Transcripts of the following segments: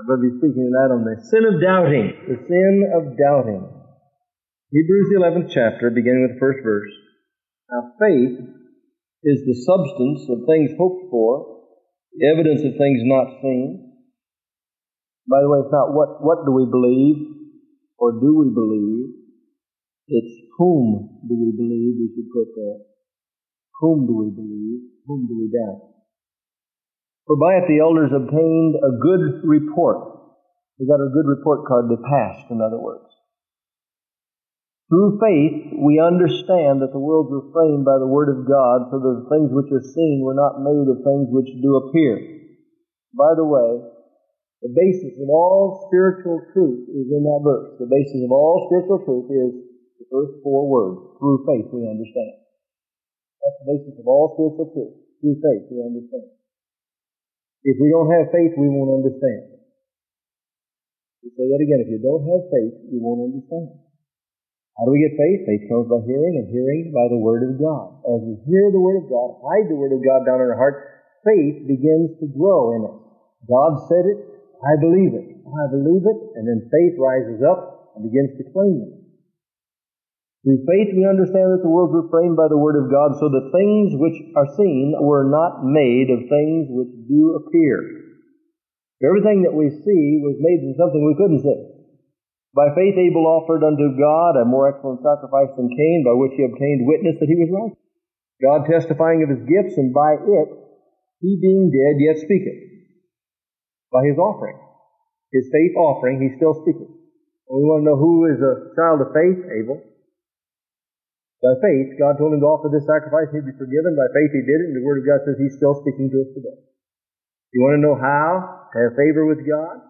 I'm going to be speaking tonight on the sin of doubting. The sin of doubting. Hebrews, the 11th chapter, beginning with the first verse. Now, faith is the substance of things hoped for, the evidence of things not seen. By the way, it's not what, what do we believe or do we believe. It's whom do we believe, we should put there. Whom do we believe? Whom do we doubt? For by it the elders obtained a good report. They got a good report card. They passed, in other words. Through faith, we understand that the worlds were framed by the Word of God, so that the things which are seen were not made of things which do appear. By the way, the basis of all spiritual truth is in that verse. The basis of all spiritual truth is the first four words. Through faith, we understand. That's the basis of all spiritual truth. Through faith, we understand. If we don't have faith, we won't understand. We say that again. If you don't have faith, you won't understand. How do we get faith? Faith comes by hearing, and hearing by the Word of God. As we hear the Word of God, hide the Word of God down in our heart, faith begins to grow in us. God said it, I believe it. I believe it, and then faith rises up and begins to claim it. Through faith we understand that the worlds were framed by the Word of God, so that things which are seen were not made of things which do appear. Everything that we see was made from something we couldn't see. By faith Abel offered unto God a more excellent sacrifice than Cain, by which he obtained witness that he was righteous. God testifying of his gifts, and by it, he being dead yet speaketh. By his offering. His faith offering, he still speaketh. we want to know who is a child of faith, Abel. By faith, God told him to offer this sacrifice he'd be forgiven. By faith, he did it, and the Word of God says he's still speaking to us today. You want to know how to have favor with God?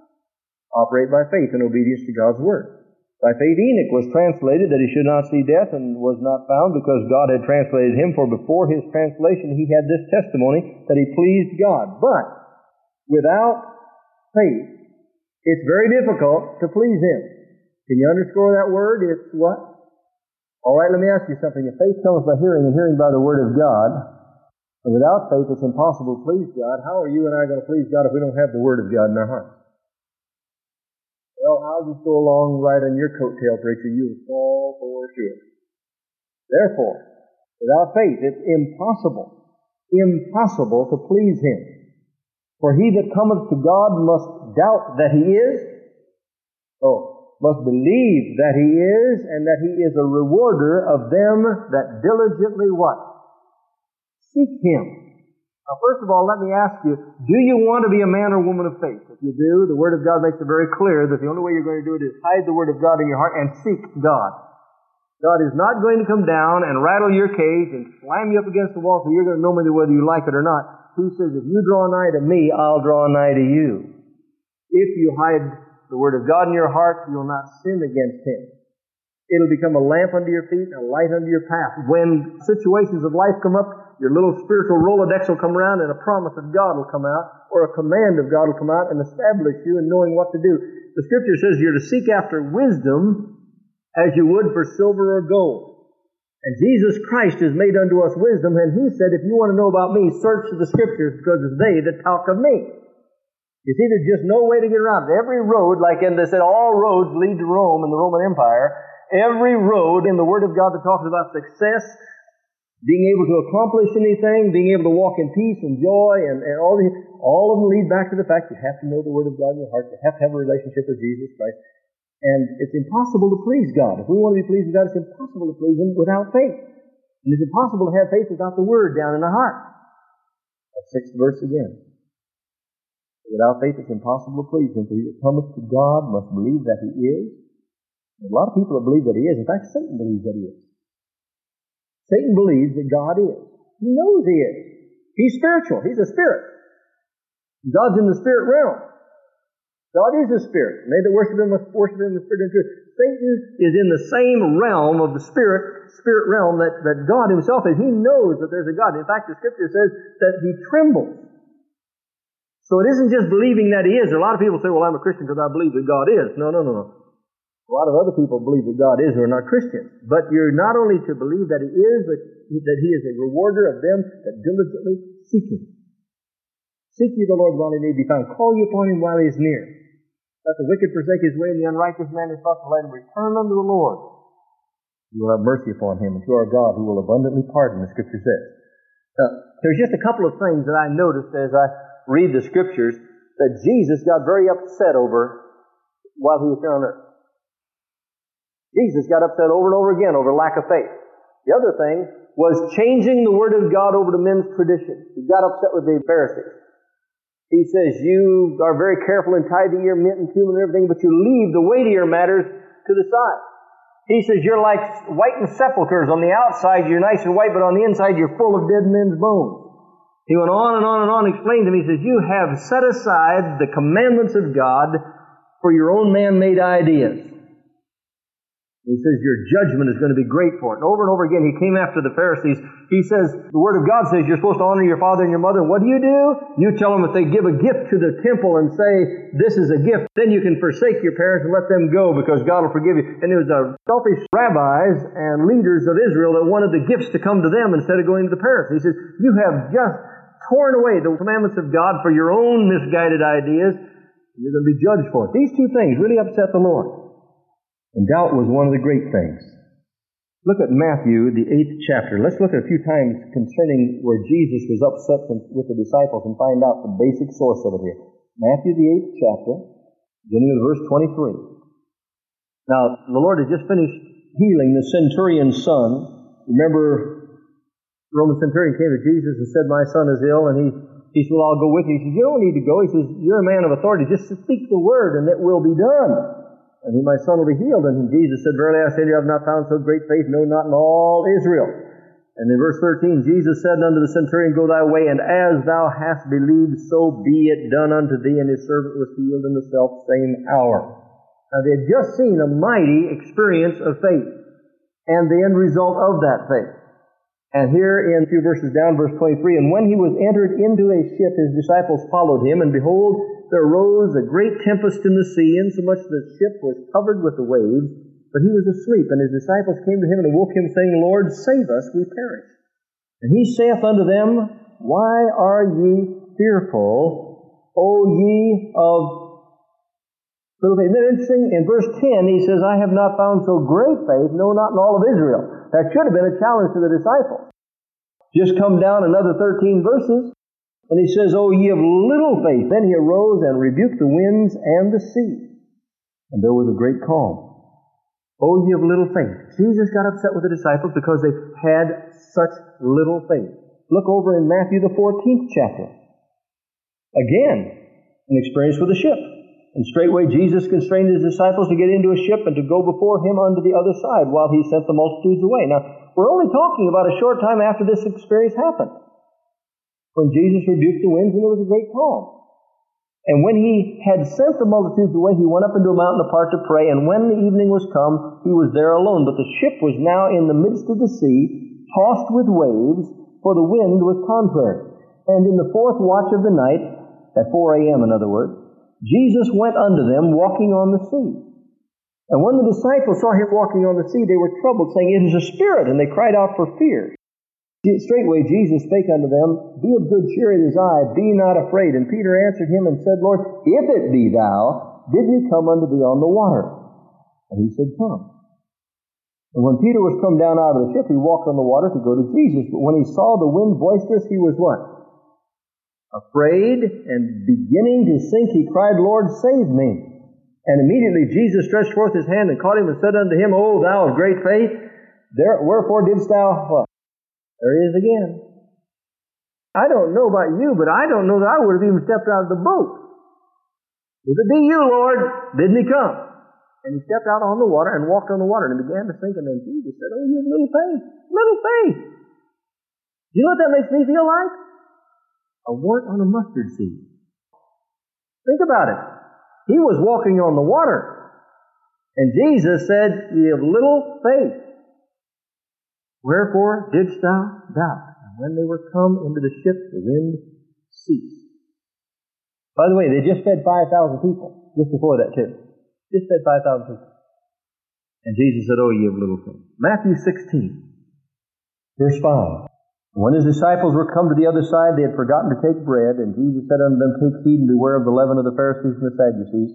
Operate by faith in obedience to God's Word. By faith, Enoch was translated that he should not see death and was not found because God had translated him, for before his translation he had this testimony that he pleased God. But without faith, it's very difficult to please him. Can you underscore that word? It's what? All right, let me ask you something. If faith comes by hearing and hearing by the Word of God, and without faith it's impossible to please God, how are you and I going to please God if we don't have the Word of God in our hearts? Well, I'll just go along right on your coattail, preacher. You'll fall for sure. Therefore, without faith it's impossible, impossible to please Him. For he that cometh to God must doubt that He is. Oh, must believe that he is and that he is a rewarder of them that diligently what? Seek him. Now, first of all, let me ask you, do you want to be a man or woman of faith? If you do, the Word of God makes it very clear that the only way you're going to do it is hide the Word of God in your heart and seek God. God is not going to come down and rattle your cage and slam you up against the wall so you're going to know whether you like it or not. He says, if you draw nigh to me, I'll draw nigh to you. If you hide the Word of God in your heart, you will not sin against Him. It'll become a lamp under your feet and a light under your path. When situations of life come up, your little spiritual Rolodex will come around and a promise of God will come out, or a command of God will come out and establish you in knowing what to do. The scripture says you're to seek after wisdom as you would for silver or gold. And Jesus Christ is made unto us wisdom, and He said, if you want to know about me, search the scriptures because it's they that talk of me. You see, there's just no way to get around it. Every road, like in they said, all roads lead to Rome in the Roman Empire. Every road in the Word of God that talks about success, being able to accomplish anything, being able to walk in peace and joy, and, and all, the, all of them lead back to the fact you have to know the Word of God in your heart. You have to have a relationship with Jesus Christ. And it's impossible to please God. If we want to be pleased with God, it's impossible to please Him without faith. And it's impossible to have faith without the Word down in the heart. That sixth verse again. Without faith it's impossible to please him, for he that cometh to God must believe that he is. a lot of people that believe that he is. In fact, Satan believes that he is. Satan believes that God is. He knows he is. He's spiritual. He's a spirit. God's in the spirit realm. God is a spirit. And they that worship him must worship in the spirit and truth. Satan is in the same realm of the spirit, spirit realm that, that God himself is. He knows that there's a God. In fact, the scripture says that he trembles so it isn't just believing that He is. A lot of people say, well, I'm a Christian because I believe that God is. No, no, no, no. A lot of other people believe that God is who are not Christians. But you're not only to believe that He is, but that He is a rewarder of them that diligently seek Him. Seek ye the Lord while He may be found. Call ye upon Him while He is near. Let the wicked forsake his way, and the unrighteous man his thoughts, let him return unto the Lord. You will have mercy upon him, and to our God who will abundantly pardon, the Scripture says. Now, there's just a couple of things that I noticed as I read the Scriptures that Jesus got very upset over while he was here on earth. Jesus got upset over and over again over lack of faith. The other thing was changing the Word of God over to men's tradition. He got upset with the Pharisees. He says, You are very careful in tithing your mint and cumin and everything, but you leave the weightier matters to the side. He says, You're like whitened sepulchres. On the outside, you're nice and white, but on the inside, you're full of dead men's bones. He went on and on and on, explained to me, he says, You have set aside the commandments of God for your own man made ideas. He says your judgment is going to be great for it. And over and over again, he came after the Pharisees. He says, the Word of God says you're supposed to honor your father and your mother. What do you do? You tell them if they give a gift to the temple and say, this is a gift, then you can forsake your parents and let them go because God will forgive you. And there was a selfish rabbis and leaders of Israel that wanted the gifts to come to them instead of going to the parents. He says, you have just torn away the commandments of God for your own misguided ideas. You're going to be judged for it. These two things really upset the Lord. And doubt was one of the great things. Look at Matthew, the eighth chapter. Let's look at a few times concerning where Jesus was upset with the disciples and find out the basic source of it here. Matthew, the eighth chapter, beginning with verse 23. Now, the Lord had just finished healing the centurion's son. Remember, Roman centurion came to Jesus and said, My son is ill, and he, he said, Well, I'll go with you. He says, You don't need to go. He says, You're a man of authority. Just speak the word, and it will be done and he, my son will be healed. And Jesus said, Verily I say to you, I have not found so great faith, no, not in all Israel. And in verse 13, Jesus said unto the centurion, Go thy way, and as thou hast believed, so be it done unto thee. And his servant was healed in the self same hour. Now they had just seen a mighty experience of faith, and the end result of that faith. And here in a few verses down, verse 23, and when he was entered into a ship, his disciples followed him, and behold, there arose a great tempest in the sea, insomuch that the ship was covered with the waves, but he was asleep. And his disciples came to him and awoke him, saying, Lord, save us, we perish. And he saith unto them, Why are ye fearful, O ye of little faith? Isn't interesting? In verse 10, he says, I have not found so great faith, no, not in all of Israel. That should have been a challenge to the disciples. Just come down another 13 verses. And he says, Oh, ye of little faith. Then he arose and rebuked the winds and the sea. And there was a great calm. Oh, ye of little faith. Jesus got upset with the disciples because they had such little faith. Look over in Matthew the 14th chapter. Again, an experience with a ship. And straightway Jesus constrained his disciples to get into a ship and to go before him unto the other side while he sent the multitudes away. Now, we're only talking about a short time after this experience happened when Jesus rebuked the winds and there was a great calm. And when he had sent the multitudes away, he went up into a mountain apart to pray. And when the evening was come, he was there alone. But the ship was now in the midst of the sea, tossed with waves, for the wind was contrary. And in the fourth watch of the night, at 4 a.m. in other words, Jesus went unto them walking on the sea. And when the disciples saw him walking on the sea, they were troubled, saying, It is a spirit, and they cried out for fear. Straightway Jesus spake unto them, Be of good cheer, it is I, be not afraid. And Peter answered him and said, Lord, if it be thou, bid me come unto thee on the water. And he said, Come. And when Peter was come down out of the ship, he walked on the water to go to Jesus. But when he saw the wind boisterous, he was what? Afraid, and beginning to sink, he cried, Lord, save me. And immediately Jesus stretched forth his hand and caught him and said unto him, O thou of great faith, there, wherefore didst thou what? There he is again. I don't know about you, but I don't know that I would have even stepped out of the boat. If it be you, Lord, bid me come. And he stepped out on the water and walked on the water and began to sink. And then Jesus said, Oh, you have little faith. Little faith. Do you know what that makes me feel like? A wart on a mustard seed. Think about it. He was walking on the water. And Jesus said, Ye have little faith. Wherefore didst thou doubt? And when they were come into the ship, the wind ceased. By the way, they just fed 5,000 people, just before that too. Just fed 5,000 people. And Jesus said, Oh, ye of little faith. Matthew 16, verse 5. When his disciples were come to the other side, they had forgotten to take bread, and Jesus said unto them, Take heed and beware of the leaven of the Pharisees and the Sadducees.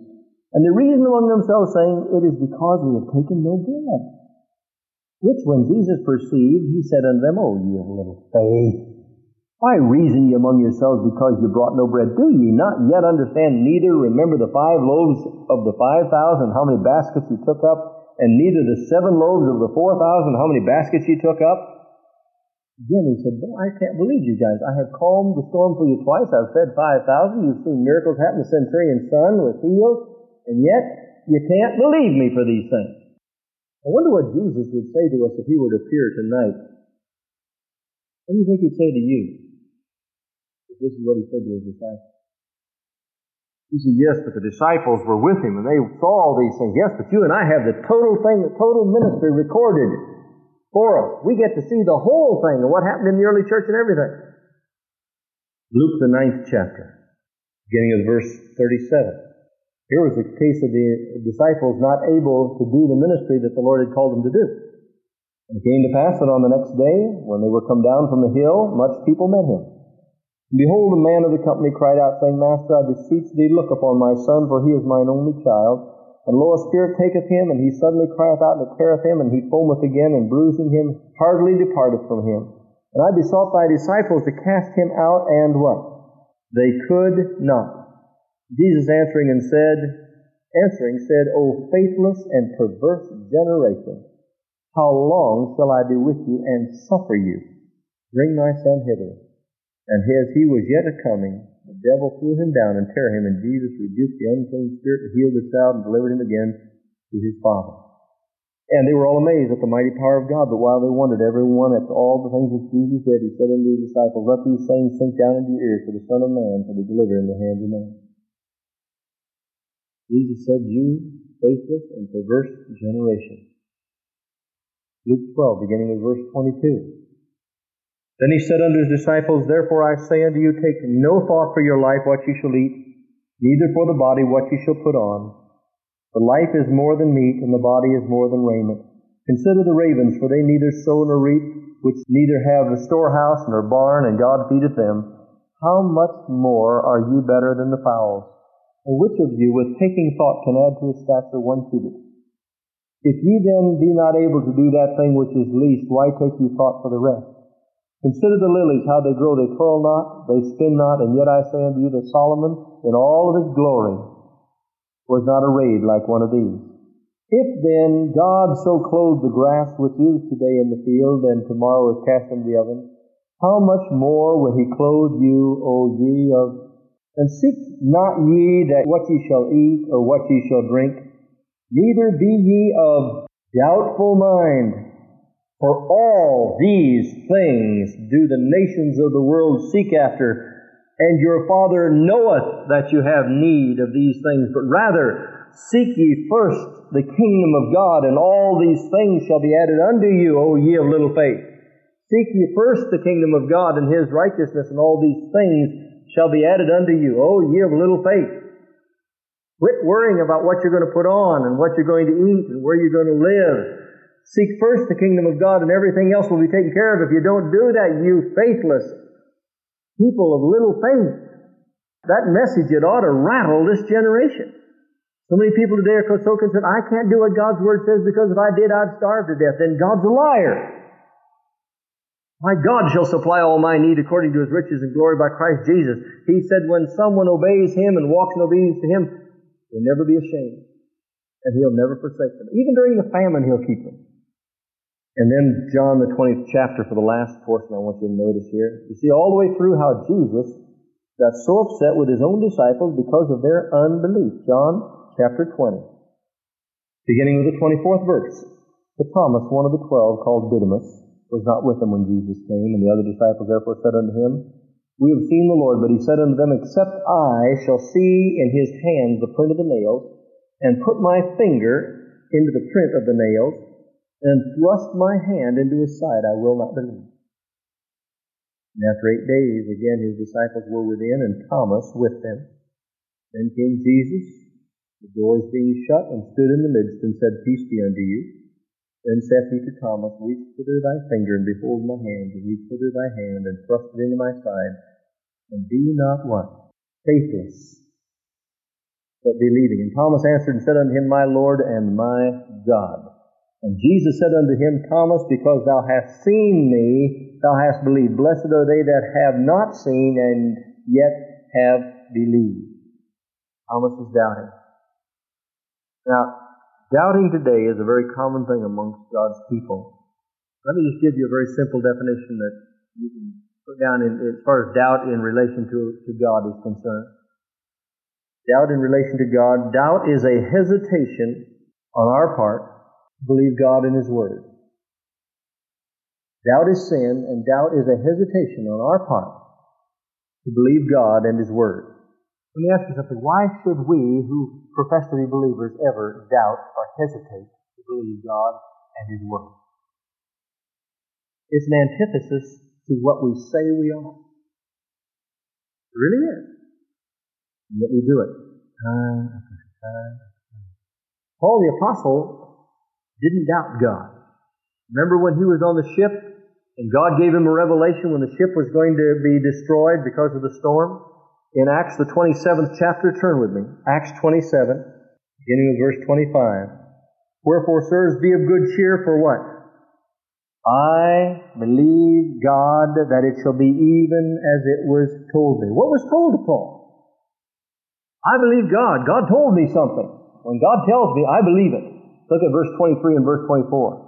And they reasoned among themselves, saying, It is because we have taken no bread. Which when Jesus perceived, he said unto them, O ye of little faith, why reason ye among yourselves because ye brought no bread? Do ye not yet understand, neither remember the five loaves of the five thousand, how many baskets you took up, and neither the seven loaves of the four thousand, how many baskets you took up? Again, he said, I can't believe you guys. I have calmed the storm for you twice. I've fed 5,000. You've seen miracles happen. The centurion's son was healed. And yet, you can't believe me for these things. I wonder what Jesus would say to us if he were to appear tonight. What do you think he'd say to you? If this is what he said to his disciples. He said, yes, but the disciples were with him and they saw all these things. Yes, but you and I have the total thing, the total ministry recorded for us. We get to see the whole thing and what happened in the early church and everything. Luke, the ninth chapter, beginning of verse 37. Here was a case of the disciples not able to do the ministry that the Lord had called them to do. And it came to pass that on the next day, when they were come down from the hill, much people met him. And behold, a man of the company cried out, saying, Master, I beseech thee, look upon my son, for he is mine only child and lo, a spirit taketh him, and he suddenly crieth out and teareth him, and he foameth again, and bruising him, hardly departeth from him. And I besought thy disciples to cast him out, and what? They could not. Jesus answering and said, answering said, O faithless and perverse generation, how long shall I be with you and suffer you? Bring my son hither. And as he was yet a coming, the devil threw him down and tear him, and Jesus rebuked the unclean spirit, and healed the child, and delivered him again to his father. And they were all amazed at the mighty power of God. But while they wondered, every one at all the things which Jesus did, he said unto his disciples, Let these things sink down into your ears, for the Son of Man shall be delivered into the hands of men. Jesus said, You faithless and perverse generation. Luke 12, beginning with verse 22. Then he said unto his disciples, Therefore I say unto you, take no thought for your life what ye shall eat, neither for the body what ye shall put on. For life is more than meat, and the body is more than raiment. Consider the ravens, for they neither sow nor reap, which neither have a storehouse nor barn, and God feedeth them. How much more are you better than the fowls? And which of you, with taking thought, can add to his stature one cubit? If ye then be not able to do that thing which is least, why take ye thought for the rest? Consider the lilies, how they grow. They toil not, they spin not, and yet I say unto you that Solomon, in all of his glory, was not arrayed like one of these. If then God so clothed the grass which is today in the field, and tomorrow is cast into the oven, how much more will he clothe you, O ye of... And seek not ye that what ye shall eat, or what ye shall drink, neither be ye of doubtful mind. For all these things do the nations of the world seek after, and your Father knoweth that you have need of these things. But rather, seek ye first the kingdom of God, and all these things shall be added unto you, O ye of little faith. Seek ye first the kingdom of God and his righteousness, and all these things shall be added unto you, O ye of little faith. Quit worrying about what you're going to put on and what you're going to eat and where you're going to live. Seek first the kingdom of God and everything else will be taken care of. If you don't do that, you faithless people of little faith. That message, it ought to rattle this generation. So many people today are so concerned, I can't do what God's Word says because if I did, I'd starve to death. Then God's a liar. My God shall supply all my need according to His riches and glory by Christ Jesus. He said when someone obeys Him and walks in obedience to Him, he'll never be ashamed. And He'll never forsake them. Even during the famine, He'll keep them. And then John, the 20th chapter, for the last portion I want you to notice here. You see all the way through how Jesus got so upset with his own disciples because of their unbelief. John chapter 20, beginning with the 24th verse. But Thomas, one of the twelve, called Didymus, was not with them when Jesus came, and the other disciples therefore said unto him, We have seen the Lord. But he said unto them, Except I shall see in his hands the print of the nails, and put my finger into the print of the nails, and thrust my hand into his side, I will not believe. And after eight days, again his disciples were within, and Thomas with them. Then came Jesus, the doors being shut, and stood in the midst, and said, Peace be unto you. Then saith he to Thomas, Reach hither thy finger, and behold my hand, and reach hither thy hand, and thrust it into my side, and be not what? Faithless, but believing. And Thomas answered and said unto him, My Lord and my God. And Jesus said unto him, Thomas, because thou hast seen me, thou hast believed. Blessed are they that have not seen and yet have believed. Thomas was doubting. Now, doubting today is a very common thing amongst God's people. Let me just give you a very simple definition that you can put down in, as far as doubt in relation to, to God is concerned. Doubt in relation to God. Doubt is a hesitation on our part believe God and His Word. Doubt is sin, and doubt is a hesitation on our part to believe God and His Word. Let me ask you something. Why should we, who profess to be believers, ever doubt or hesitate to believe God and His Word? It's an antithesis to what we say we are. It really is. And yet we do it time after time. Paul the Apostle didn't doubt God. Remember when he was on the ship and God gave him a revelation when the ship was going to be destroyed because of the storm? In Acts, the 27th chapter, turn with me. Acts 27, beginning with verse 25. Wherefore, sirs, be of good cheer for what? I believe God that it shall be even as it was told me. What was told to Paul? I believe God. God told me something. When God tells me, I believe it. Look at verse 23 and verse 24.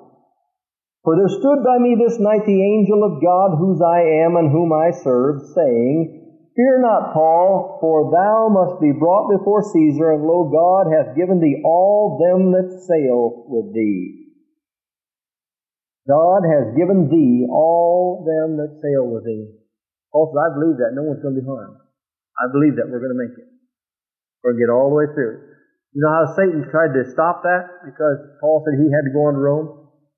For there stood by me this night the angel of God, whose I am and whom I serve, saying, Fear not, Paul, for thou must be brought before Caesar, and lo, God hath given thee all them that sail with thee. God has given thee all them that sail with thee. Says, I believe that. No one's going to be harmed. I believe that we're going to make it We're going to get all the way through. You know how Satan tried to stop that? Because Paul said he had to go on to Rome.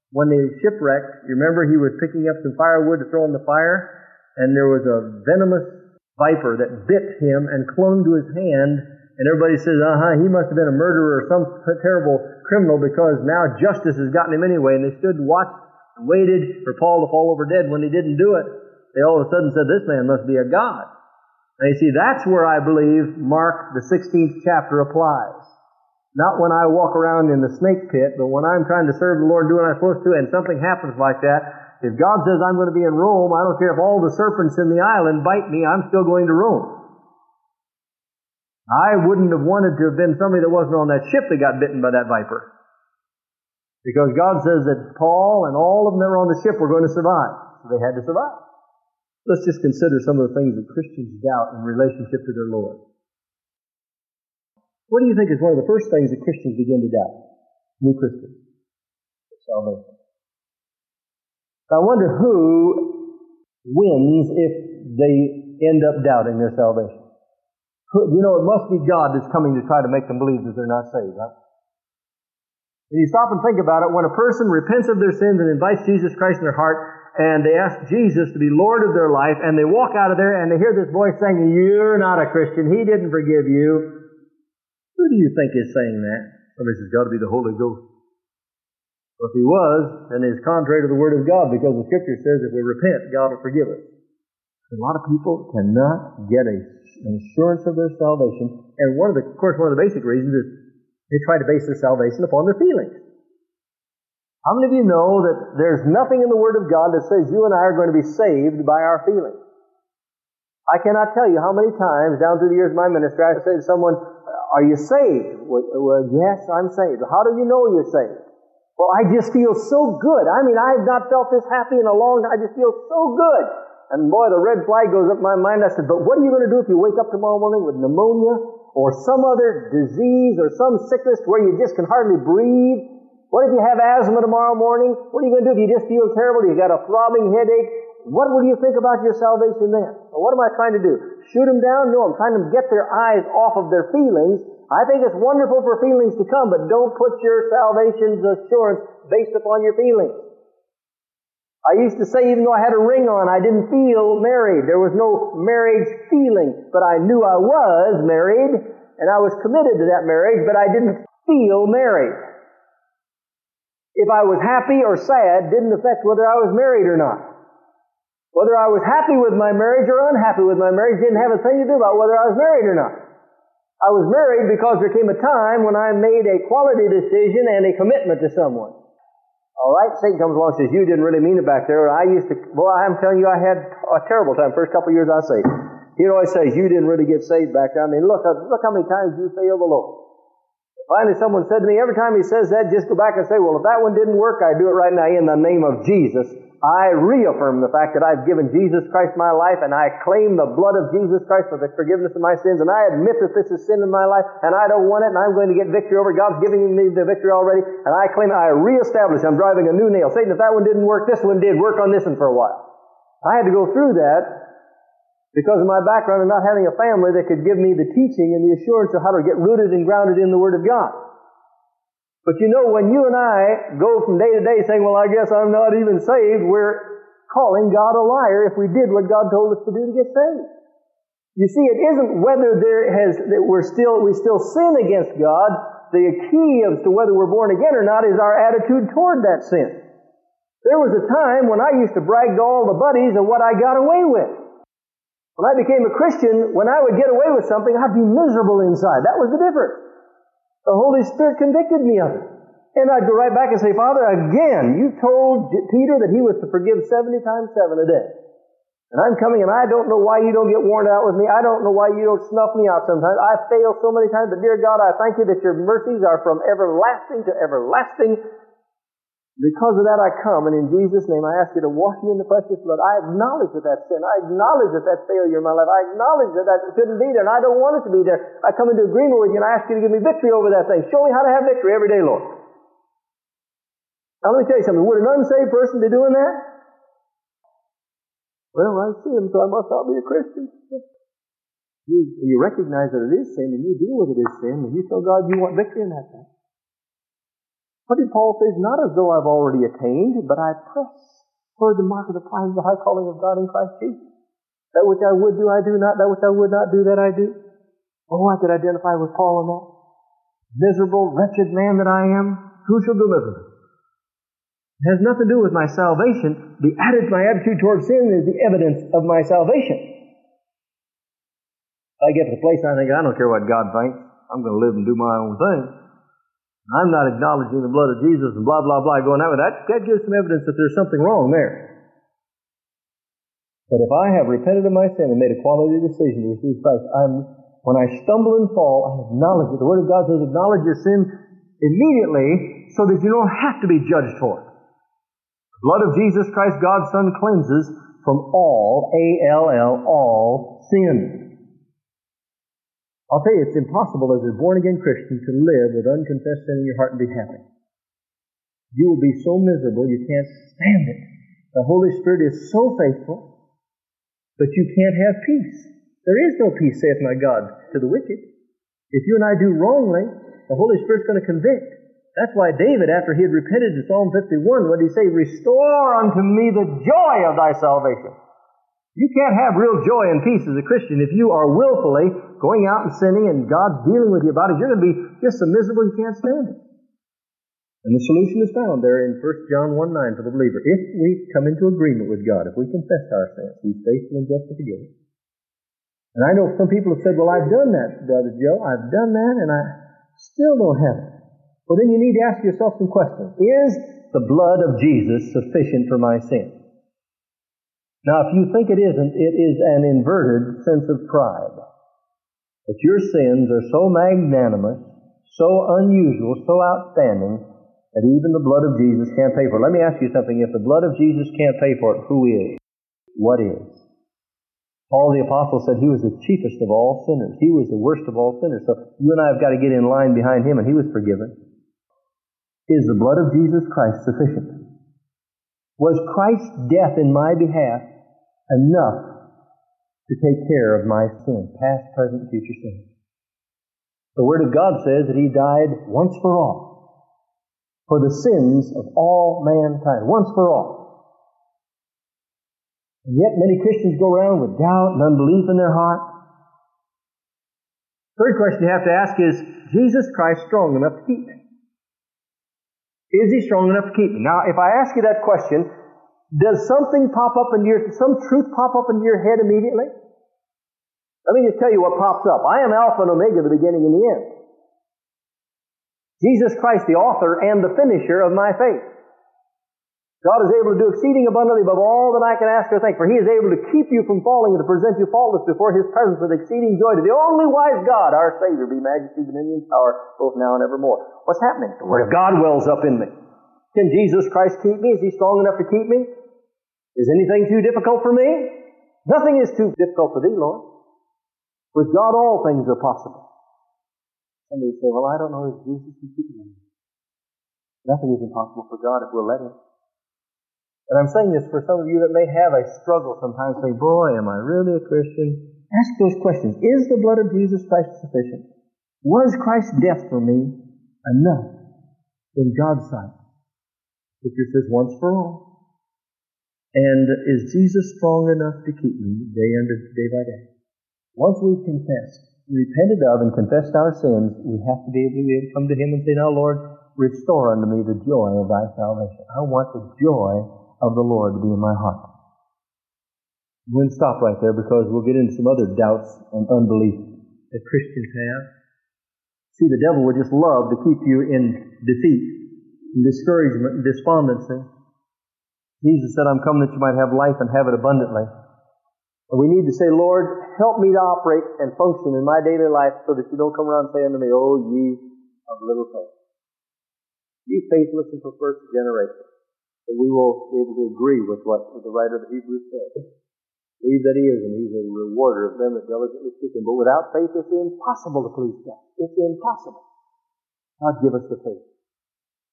When they shipwrecked, you remember he was picking up some firewood to throw in the fire, and there was a venomous viper that bit him and clung to his hand, and everybody says, uh-huh, he must have been a murderer or some terrible criminal because now justice has gotten him anyway, and they stood and watched and waited for Paul to fall over dead. When he didn't do it, they all of a sudden said, this man must be a god. And you see, that's where I believe Mark, the 16th chapter, applies. Not when I walk around in the snake pit, but when I'm trying to serve the Lord do what I'm supposed to, and something happens like that. If God says I'm going to be in Rome, I don't care if all the serpents in the island bite me, I'm still going to Rome. I wouldn't have wanted to have been somebody that wasn't on that ship that got bitten by that viper. Because God says that Paul and all of them that were on the ship were going to survive. So they had to survive. Let's just consider some of the things that Christians doubt in relationship to their Lord. What do you think is one of the first things that Christians begin to doubt? New Christians. Salvation. I wonder who wins if they end up doubting their salvation. You know, it must be God that's coming to try to make them believe that they're not saved, right? And you stop and think about it, when a person repents of their sins and invites Jesus Christ in their heart, and they ask Jesus to be Lord of their life, and they walk out of there and they hear this voice saying, You're not a Christian. He didn't forgive you. Who do you think is saying that? Somebody says, it's Got to be the Holy Ghost. Well, if he was, then it's contrary to the Word of God because the Scripture says if we repent, God will forgive us. A lot of people cannot get a, an assurance of their salvation, and one of the, of course, one of the basic reasons is they try to base their salvation upon their feelings. How many of you know that there's nothing in the Word of God that says you and I are going to be saved by our feelings? I cannot tell you how many times down through the years of my ministry I've said to someone, Are you saved? Well, yes, I'm saved. How do you know you're saved? Well, I just feel so good. I mean, I have not felt this happy in a long time. I just feel so good. And boy, the red flag goes up in my mind. I said, But what are you going to do if you wake up tomorrow morning with pneumonia or some other disease or some sickness where you just can hardly breathe? What if you have asthma tomorrow morning? What are you going to do if you just feel terrible? You got a throbbing headache? What will you think about your salvation then? Well, what am I trying to do? Shoot them down? No, I'm trying to get their eyes off of their feelings. I think it's wonderful for feelings to come, but don't put your salvation's assurance based upon your feelings. I used to say even though I had a ring on, I didn't feel married. There was no marriage feeling, but I knew I was married, and I was committed to that marriage, but I didn't feel married if I was happy or sad didn't affect whether I was married or not. Whether I was happy with my marriage or unhappy with my marriage didn't have a thing to do about whether I was married or not. I was married because there came a time when I made a quality decision and a commitment to someone. All right, Satan comes along and says, you didn't really mean it back there. I used to, boy, I'm telling you, I had a terrible time. First couple of years I saved. He always says, you didn't really get saved back there. I mean, look, look how many times you failed oh, the Lord. Finally, someone said to me, every time he says that, just go back and say, well, if that one didn't work, I do it right now in the name of Jesus. I reaffirm the fact that I've given Jesus Christ my life and I claim the blood of Jesus Christ for the forgiveness of my sins and I admit that this is sin in my life and I don't want it and I'm going to get victory over. God's giving me the victory already and I claim. I reestablish. I'm driving a new nail. Satan, if that one didn't work, this one did. Work on this one for a while. I had to go through that because of my background and not having a family that could give me the teaching and the assurance of how to get rooted and grounded in the Word of God. But you know, when you and I go from day to day saying, well, I guess I'm not even saved, we're calling God a liar if we did what God told us to do to get saved. You see, it isn't whether there has, that we're still, we still sin against God. The key as to whether we're born again or not is our attitude toward that sin. There was a time when I used to brag to all the buddies of what I got away with. When I became a Christian, when I would get away with something, I'd be miserable inside. That was the difference. The Holy Spirit convicted me of it. And I'd go right back and say, Father, again, you told Peter that he was to forgive 70 times 7 a day. And I'm coming and I don't know why you don't get worn out with me. I don't know why you don't snuff me out sometimes. I fail so many times, but dear God, I thank you that your mercies are from everlasting to everlasting. Because of that I come, and in Jesus' name I ask you to wash me in the precious blood. I acknowledge that that's sin. I acknowledge that that's failure in my life. I acknowledge that that shouldn't be there, and I don't want it to be there. I come into agreement with you, and I ask you to give me victory over that thing. Show me how to have victory every day, Lord. Now let me tell you something. Would an unsaved person be doing that? Well, I see him, so I must not be a Christian. You, you recognize that it is sin, and you deal with it as sin, and you tell God you want victory in that thing. What did Paul say? Not as though I've already attained, but I press toward the mark of the prize of the high calling of God in Christ Jesus. That which I would do, I do not. That which I would not do, that I do. Oh, I could identify with Paul in that. Miserable, wretched man that I am, who shall deliver me? It has nothing to do with my salvation. The attitude, my attitude towards sin is the evidence of my salvation. I get to the place I think, I don't care what God thinks. I'm going to live and do my own thing. I'm not acknowledging the blood of Jesus and blah, blah, blah, going that way. That, that gives some evidence that there's something wrong there. But if I have repented of my sin and made a quality decision to receive Christ, I'm, when I stumble and fall, I acknowledge it. The Word of God says, acknowledge your sin immediately so that you don't have to be judged for it. The blood of Jesus Christ, God's Son, cleanses from all, A-L-L, all sin. I'll tell you, it's impossible as a born again Christian to live with unconfessed sin in your heart and be happy. You will be so miserable you can't stand it. The Holy Spirit is so faithful, but you can't have peace. There is no peace, saith my God, to the wicked. If you and I do wrongly, the Holy Spirit's going to convict. That's why David, after he had repented in Psalm 51, what did he say? Restore unto me the joy of thy salvation. You can't have real joy and peace as a Christian if you are willfully going out and sinning and God's dealing with you about it. You're going to be just so miserable you can't stand it. And the solution is found there in 1 John 1 9 for the believer. If we come into agreement with God, if we confess our sins, He's faithful and just to forgive us. And I know some people have said, Well, I've done that, Brother Joe. I've done that, and I still don't have it. Well, then you need to ask yourself some questions. Is the blood of Jesus sufficient for my sin? Now, if you think it isn't, it is an inverted sense of pride. That your sins are so magnanimous, so unusual, so outstanding, that even the blood of Jesus can't pay for it. Let me ask you something. If the blood of Jesus can't pay for it, who is? What is? Paul the Apostle said he was the chiefest of all sinners. He was the worst of all sinners. So you and I have got to get in line behind him, and he was forgiven. Is the blood of Jesus Christ sufficient? Was Christ's death in my behalf enough to take care of my sin, past, present, future sin? The Word of God says that He died once for all, for the sins of all mankind, once for all. And yet many Christians go around with doubt and unbelief in their heart. Third question you have to ask is, Jesus Christ strong enough to keep me? Is he strong enough to keep me? Now, if I ask you that question, does something pop up in your, some truth pop up into your head immediately? Let me just tell you what pops up. I am Alpha and Omega, the beginning and the end. Jesus Christ, the author and the finisher of my faith. God is able to do exceeding abundantly above all that I can ask or think, for He is able to keep you from falling and to present you faultless before His presence with exceeding joy to the only wise God, our Savior, be majesty, dominion, power, both now and evermore. What's happening? The Word of God wells up in me. Can Jesus Christ keep me? Is He strong enough to keep me? Is anything too difficult for me? Nothing is too difficult for Thee, Lord. With God, all things are possible. Somebody say, well, I don't know if Jesus can keep me. Nothing is impossible for God if we'll let Him. And I'm saying this for some of you that may have a struggle sometimes, saying, Boy, am I really a Christian? Ask those questions. Is the blood of Jesus Christ sufficient? Was Christ's death for me enough in God's sight? Scripture says once for all. And is Jesus strong enough to keep me day under day by day? Once we've confessed, repented of and confessed our sins, we have to be able to come to Him and say, Now, Lord, restore unto me the joy of thy salvation. I want the joy of the Lord to be in my heart. We're stop right there because we'll get into some other doubts and unbelief that Christians have. See, the devil would just love to keep you in defeat, in discouragement, and despondency. Jesus said, I'm come that you might have life and have it abundantly. And we need to say, Lord, help me to operate and function in my daily life so that you don't come around saying to me, Oh, ye of little faith. You faithless and perverse generation that we will be able to agree with what the writer of the Hebrews said. Believe that he is, and he's a rewarder of them that diligently seek him. But without faith, it's impossible to please God. It's impossible. God give us the faith.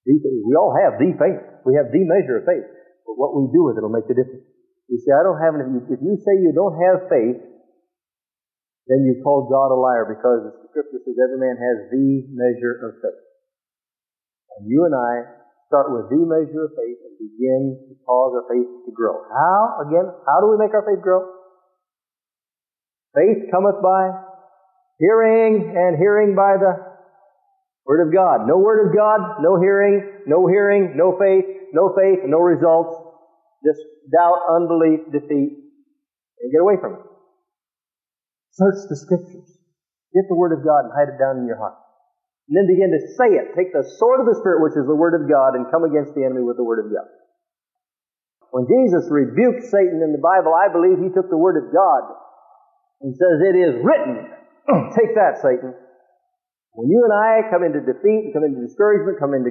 We all have the faith. We have the measure of faith. But what we do with it will make the difference. You see, I don't have any, if you say you don't have faith, then you call God a liar because the scripture says every man has the measure of faith. And you and I start with the measure of faith and begin to cause our faith to grow. How? Again, how do we make our faith grow? Faith cometh by hearing, and hearing by the Word of God. No Word of God, no hearing, no hearing, no faith, no faith, no results. Just doubt, unbelief, defeat, and get away from it. Search the Scriptures. Get the Word of God and hide it down in your heart. And then begin to say it. Take the sword of the Spirit, which is the Word of God, and come against the enemy with the Word of God. When Jesus rebuked Satan in the Bible, I believe he took the Word of God and says, It is written. Take that, Satan. When you and I come into defeat, come into discouragement, come into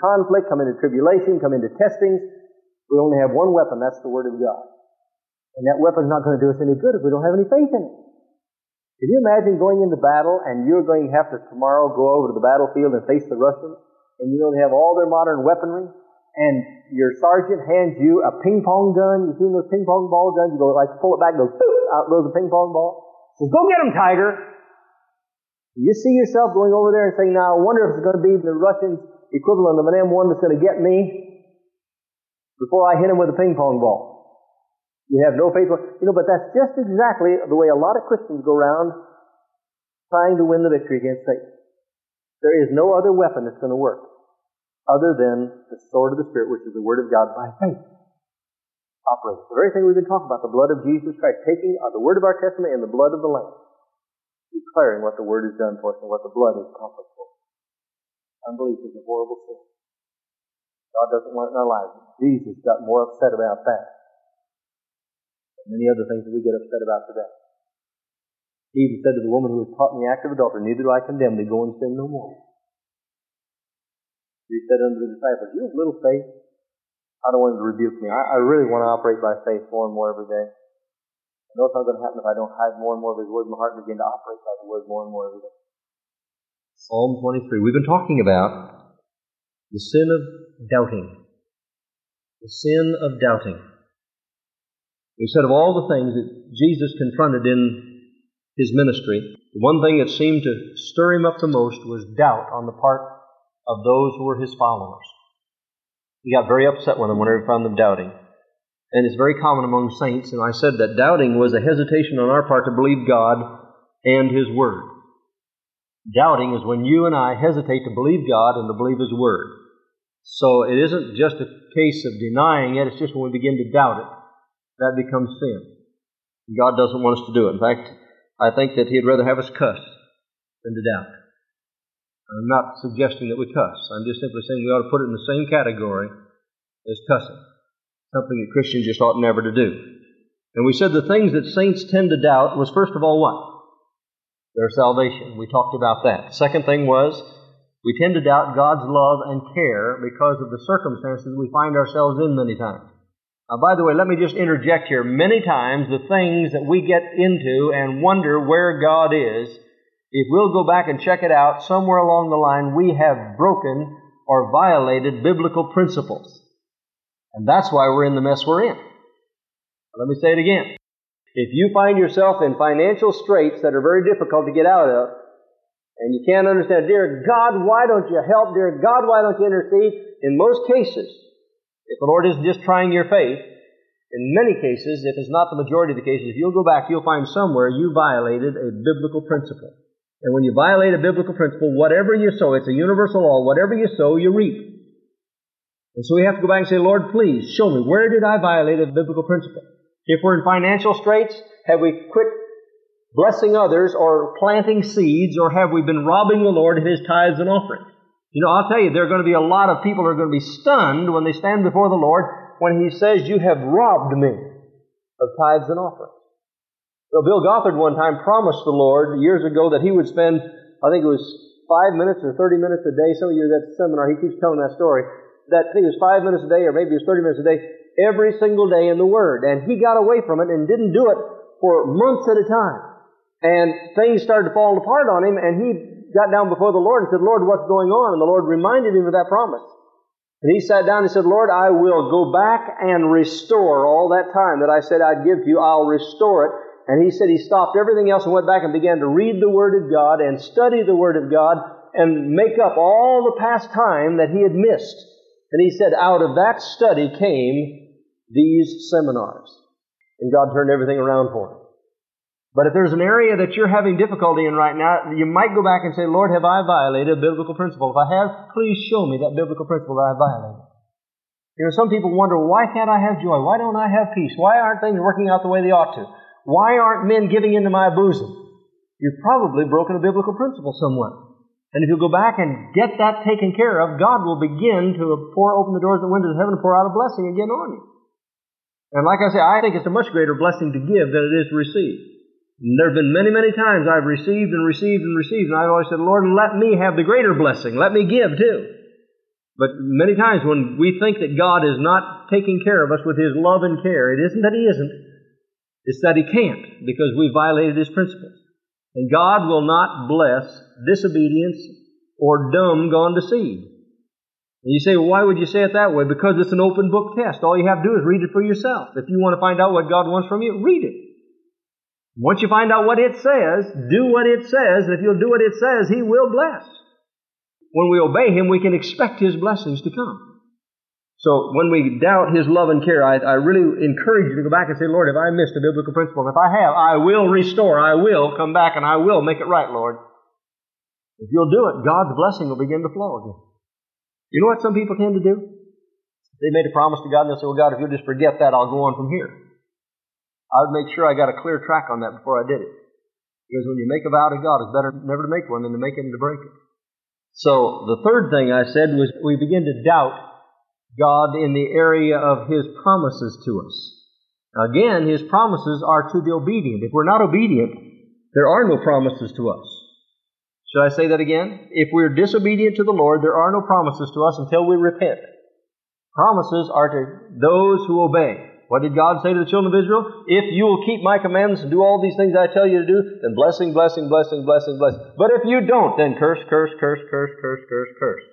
conflict, come into tribulation, come into testings, we only have one weapon. That's the Word of God. And that weapon's not going to do us any good if we don't have any faith in it. Can you imagine going into battle and you're going to have to tomorrow go over to the battlefield and face the Russians and you know they have all their modern weaponry and your sergeant hands you a ping pong gun. You've seen those ping pong ball guns? You go like pull it back, goes out goes the ping pong ball. Says, go get him, Tiger. You see yourself going over there and saying, now I wonder if it's going to be the Russians equivalent of an M1 that's going to get me before I hit him with a ping pong ball. You have no faith. You know, but that's just exactly the way a lot of Christians go around trying to win the victory against Satan. There is no other weapon that's going to work other than the sword of the Spirit, which is the Word of God by faith. Operates. The very thing we've been talking about, the blood of Jesus Christ, taking uh, the word of our testimony and the blood of the Lamb, declaring what the Word has done for us and what the blood has accomplished for us. Unbelief is a horrible sin. God doesn't want it in our lives. Jesus got more upset about that and many other things that we get upset about today. He even said to the woman who was caught in the act of adultery, Neither do I condemn thee, go and sin no more. He said unto the disciples, You have little faith. I don't want him to rebuke me. I, I really want to operate by faith more and more every day. I know it's not going to happen if I don't hide more and more of His Word in my heart and begin to operate by the Word more and more every day. Psalm 23. We've been talking about the sin of doubting. The sin of doubting. We said of all the things that Jesus confronted in his ministry, the one thing that seemed to stir him up the most was doubt on the part of those who were his followers. He got very upset with them whenever he found them doubting. And it's very common among saints, and I said that doubting was a hesitation on our part to believe God and His Word. Doubting is when you and I hesitate to believe God and to believe His Word. So it isn't just a case of denying it, it's just when we begin to doubt it that becomes sin. God doesn't want us to do it. In fact, I think that he'd rather have us cuss than to doubt. I'm not suggesting that we cuss. I'm just simply saying we ought to put it in the same category as cussing. Something that Christians just ought never to do. And we said the things that saints tend to doubt was first of all what? Their salvation. We talked about that. Second thing was we tend to doubt God's love and care because of the circumstances we find ourselves in many times. Now, by the way, let me just interject here. Many times the things that we get into and wonder where God is if we'll go back and check it out, somewhere along the line we have broken or violated biblical principles. And that's why we're in the mess we're in. Let me say it again. If you find yourself in financial straits that are very difficult to get out of, and you can't understand, dear God, why don't you help? Dear God, why don't you intercede? In most cases, if the Lord isn't just trying your faith, in many cases, if it's not the majority of the cases, if you'll go back, you'll find somewhere you violated a biblical principle. And when you violate a biblical principle, whatever you sow, it's a universal law, whatever you sow, you reap. And so we have to go back and say, Lord, please show me, where did I violate a biblical principle? If we're in financial straits, have we quit blessing others or planting seeds, or have we been robbing the Lord of His tithes and offerings? You know, I'll tell you, there are going to be a lot of people who are going to be stunned when they stand before the Lord when He says, You have robbed me of tithes and offerings. So Bill Gothard one time promised the Lord years ago that he would spend, I think it was five minutes or 30 minutes a day. Some of you at that seminar, he keeps telling that story. That it was five minutes a day or maybe it was 30 minutes a day every single day in the Word. And he got away from it and didn't do it for months at a time. And things started to fall apart on him and he got down before the Lord and said, Lord, what's going on? And the Lord reminded him of that promise. And he sat down and said, Lord, I will go back and restore all that time that I said I'd give to you. I'll restore it and he said he stopped everything else and went back and began to read the Word of God and study the Word of God and make up all the past time that he had missed. And he said, out of that study came these seminars. And God turned everything around for him. But if there's an area that you're having difficulty in right now, you might go back and say, Lord, have I violated a biblical principle? If I have, please show me that biblical principle that I violated. You know, some people wonder, why can't I have joy? Why don't I have peace? Why aren't things working out the way they ought to? Why aren't men giving into my bosom? You've probably broken a biblical principle somewhere. And if you go back and get that taken care of, God will begin to pour open the doors and windows of heaven and pour out a blessing again on you. And like I say, I think it's a much greater blessing to give than it is to receive. And there have been many, many times I've received and received and received, and I've always said, Lord, let me have the greater blessing. Let me give too. But many times when we think that God is not taking care of us with His love and care, it isn't that He isn't. It's that he can't because we violated his principles. And God will not bless disobedience or dumb gone to seed. And you say, well, why would you say it that way? Because it's an open book test. All you have to do is read it for yourself. If you want to find out what God wants from you, read it. Once you find out what it says, do what it says, and if you'll do what it says, He will bless. When we obey Him, we can expect His blessings to come. So when we doubt His love and care, I, I, really encourage you to go back and say, Lord, if I missed a biblical principle, if I have, I will restore, I will come back, and I will make it right, Lord. If you'll do it, God's blessing will begin to flow again. You know what some people tend to do? They made a promise to God, and they'll say, well, God, if you'll just forget that, I'll go on from here. I would make sure I got a clear track on that before I did it. Because when you make a vow to God, it's better never to make one than to make it and to break it. So the third thing I said was we begin to doubt God in the area of His promises to us. Again, His promises are to the obedient. If we're not obedient, there are no promises to us. Should I say that again? If we're disobedient to the Lord, there are no promises to us until we repent. Promises are to those who obey. What did God say to the children of Israel? If you will keep my commandments and do all these things I tell you to do, then blessing, blessing, blessing, blessing, blessing. But if you don't, then curse, curse, curse, curse, curse, curse, curse.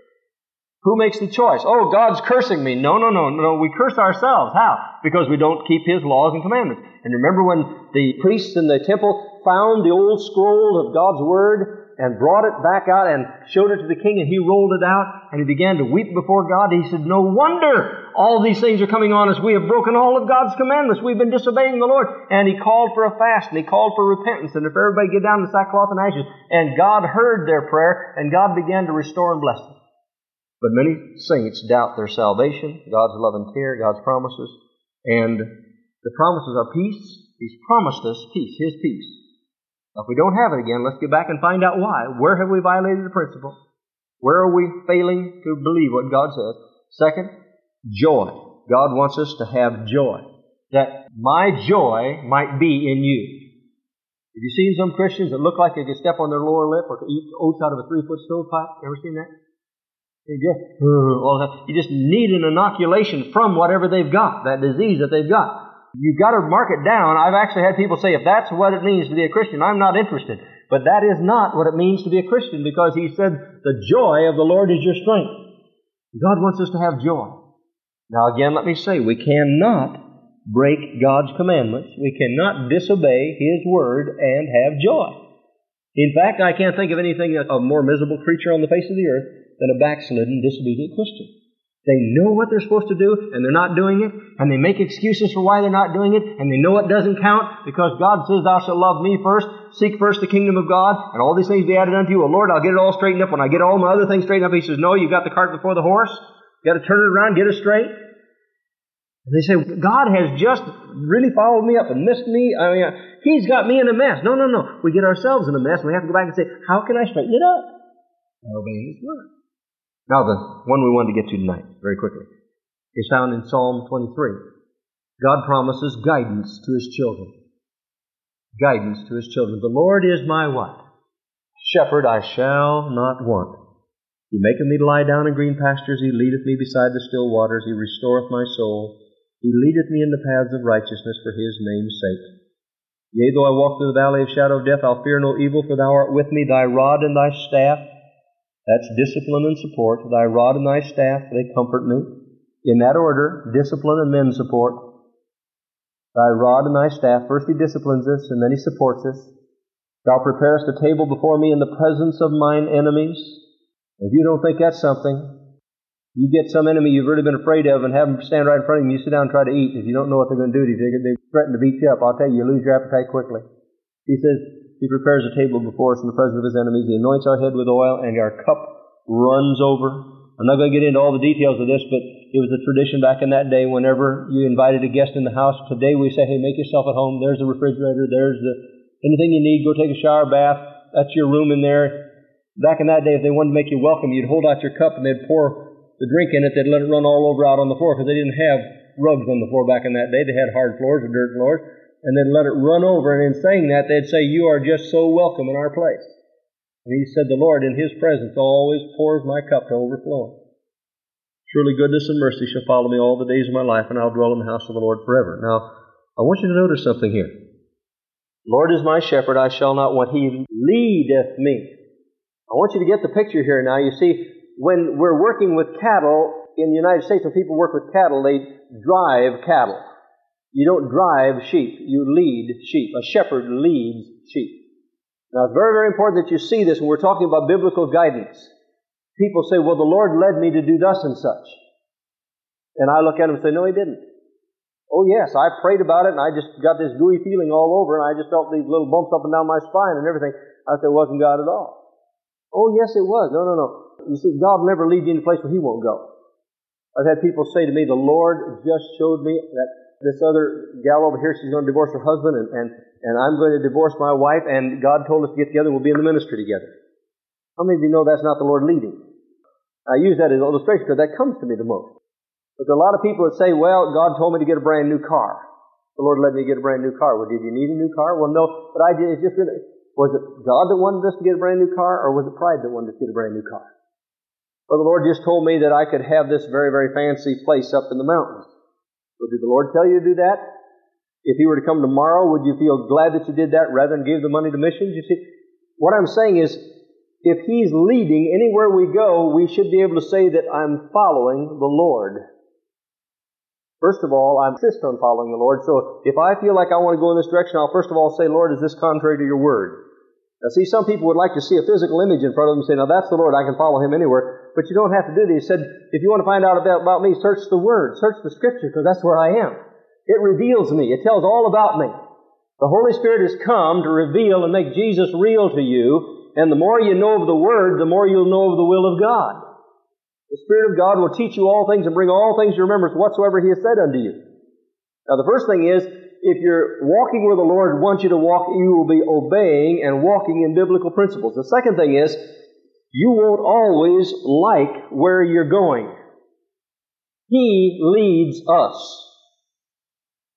Who makes the choice? Oh, God's cursing me. No, no, no, no. We curse ourselves. How? Because we don't keep His laws and commandments. And remember when the priests in the temple found the old scroll of God's Word and brought it back out and showed it to the king and he rolled it out and he began to weep before God. He said, no wonder all these things are coming on us. We have broken all of God's commandments. We've been disobeying the Lord. And he called for a fast and he called for repentance and if everybody get down to sackcloth and ashes. And God heard their prayer and God began to restore and bless them. But many saints doubt their salvation, God's love and care, God's promises, and the promises are peace. He's promised us peace, His peace. If we don't have it again, let's get back and find out why. Where have we violated the principle? Where are we failing to believe what God says? Second, joy. God wants us to have joy. That my joy might be in you. Have you seen some Christians that look like they could step on their lower lip or could eat oats out of a three foot stovepipe? Ever seen that? You just, you just need an inoculation from whatever they've got, that disease that they've got. You've got to mark it down. I've actually had people say, if that's what it means to be a Christian, I'm not interested. But that is not what it means to be a Christian because he said, the joy of the Lord is your strength. God wants us to have joy. Now again, let me say, we cannot break God's commandments. We cannot disobey His word and have joy. In fact, I can't think of anything a more miserable creature on the face of the earth than a backslidden, disobedient Christian. They know what they're supposed to do, and they're not doing it, and they make excuses for why they're not doing it, and they know it doesn't count, because God says, Thou shalt love me first, seek first the kingdom of God, and all these things be added unto you. Well, Lord, I'll get it all straightened up. When I get all my other things straightened up, He says, No, you've got the cart before the horse. You got to turn it around, get it straight. And they say, God has just really followed me up and missed me. I mean, He's got me in a mess. No, no, no. We get ourselves in a mess, and we have to go back and say, How can I straighten it up? By obeying His word. Now, the one we want to get to tonight, very quickly is found in Psalm 23. God promises guidance to his children. Guidance to his children. The Lord is my what? Shepherd, I shall not want. He maketh me to lie down in green pastures. He leadeth me beside the still waters. He restoreth my soul. He leadeth me in the paths of righteousness for his name's sake. Yea, though I walk through the valley of shadow of death, I'll fear no evil, for thou art with me. Thy rod and thy staff, that's discipline and support. Thy rod and thy staff, they comfort me. In that order, discipline and then support. Thy rod and thy staff, first he disciplines us and then he supports us. Thou preparest a table before me in the presence of mine enemies. If you don't think that's something, you get some enemy you've really been afraid of and have them stand right in front of you, you sit down and try to eat. If you don't know what they're going to do to you, they, they threaten to beat you up. I'll tell you, you lose your appetite quickly. He says, He prepares a table before us in the presence of His enemies. He anoints our head with oil, and our cup runs over. I'm not going to get into all the details of this, but it was a tradition back in that day whenever you invited a guest in the house. Today we say, hey, make yourself at home. There's the refrigerator. There's the anything you need. Go take a shower, bath. That's your room in there. Back in that day, if they wanted to make you welcome, you'd hold out your cup and they'd pour the drink in it. They'd let it run all over out on the floor because they didn't have rugs on the floor back in that day. They had hard floors or dirt floors. And they'd let it run over. And in saying that, they'd say, you are just so welcome in our place. And he said, The Lord in his presence always pours my cup to overflowing. Surely goodness and mercy shall follow me all the days of my life, and I'll dwell in the house of the Lord forever. Now, I want you to notice something here. Lord is my shepherd, I shall not want. He leadeth me. I want you to get the picture here now. You see, when we're working with cattle in the United States, when people work with cattle, they drive cattle. You don't drive sheep, you lead sheep. A shepherd leads sheep. Now, it's very, very important that you see this when we're talking about biblical guidance. People say, well, the Lord led me to do thus and such. And I look at them and say, no, He didn't. Oh, yes, I prayed about it and I just got this gooey feeling all over and I just felt these little bumps up and down my spine and everything. I said, it wasn't God at all. Oh, yes, it was. No, no, no. You see, God will never lead you in a place where He won't go. I've had people say to me, the Lord just showed me that this other gal over here, she's going to divorce her husband and, and and I'm going to divorce my wife, and God told us to get together, we'll be in the ministry together. How many of you know that's not the Lord leading? I use that as an illustration because that comes to me the most. But there are a lot of people that say, well, God told me to get a brand new car. The Lord led me to get a brand new car. Well, did you need a new car? Well, no, but I did. It's just really, was it God that wanted us to get a brand new car, or was it pride that wanted us to get a brand new car? Well, the Lord just told me that I could have this very, very fancy place up in the mountains. So did the Lord tell you to do that? If he were to come tomorrow, would you feel glad that you did that rather than give the money to missions? You see, what I'm saying is, if he's leading anywhere we go, we should be able to say that I'm following the Lord. First of all, I insist on following the Lord. So if I feel like I want to go in this direction, I'll first of all say, Lord, is this contrary to your word? Now see, some people would like to see a physical image in front of them and say, now that's the Lord, I can follow him anywhere. But you don't have to do this. He said, if you want to find out about, about me, search the word, search the scripture, because that's where I am. It reveals me. It tells all about me. The Holy Spirit has come to reveal and make Jesus real to you, and the more you know of the Word, the more you'll know of the will of God. The Spirit of God will teach you all things and bring all things to remembrance whatsoever He has said unto you. Now the first thing is, if you're walking where the Lord wants you to walk, you will be obeying and walking in biblical principles. The second thing is, you won't always like where you're going. He leads us.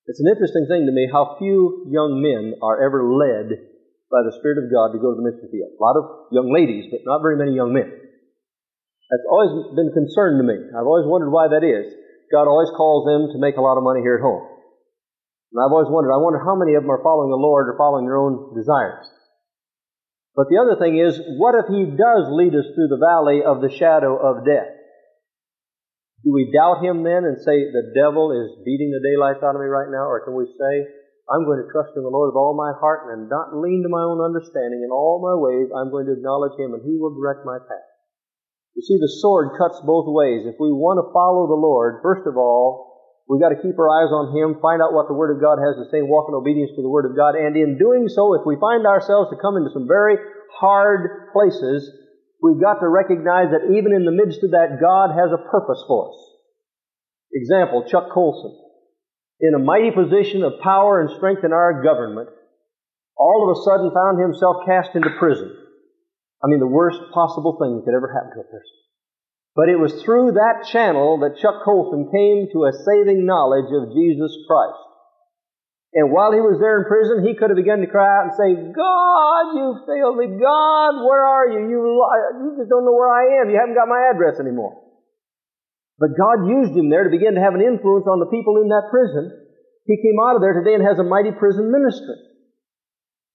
It's an interesting thing to me how few young men are ever led by the Spirit of God to go to the mission field. A lot of young ladies, but not very many young men. That's always been a concern to me. I've always wondered why that is. God always calls them to make a lot of money here at home. And I've always wondered, I wonder how many of them are following the Lord or following their own desires. But the other thing is, what if He does lead us through the valley of the shadow of death? Do we doubt Him then and say, the devil is beating the daylights out of me right now? Or can we say, I'm going to trust in the Lord with all my heart and not lean to my own understanding. In all my ways, I'm going to acknowledge Him and He will direct my path. You see, the sword cuts both ways. If we want to follow the Lord, first of all, We've got to keep our eyes on Him, find out what the Word of God has to say, walk in obedience to the Word of God. And in doing so, if we find ourselves to come into some very hard places, we've got to recognize that even in the midst of that, God has a purpose for us. Example, Chuck Colson. In a mighty position of power and strength in our government, all of a sudden found himself cast into prison. I mean, the worst possible thing that could ever happen to a person. But it was through that channel that Chuck Colson came to a saving knowledge of Jesus Christ. And while he was there in prison, he could have begun to cry out and say, God, you failed me. God, where are you? You, you just don't know where I am. You haven't got my address anymore. But God used him there to begin to have an influence on the people in that prison. He came out of there today and has a mighty prison ministry.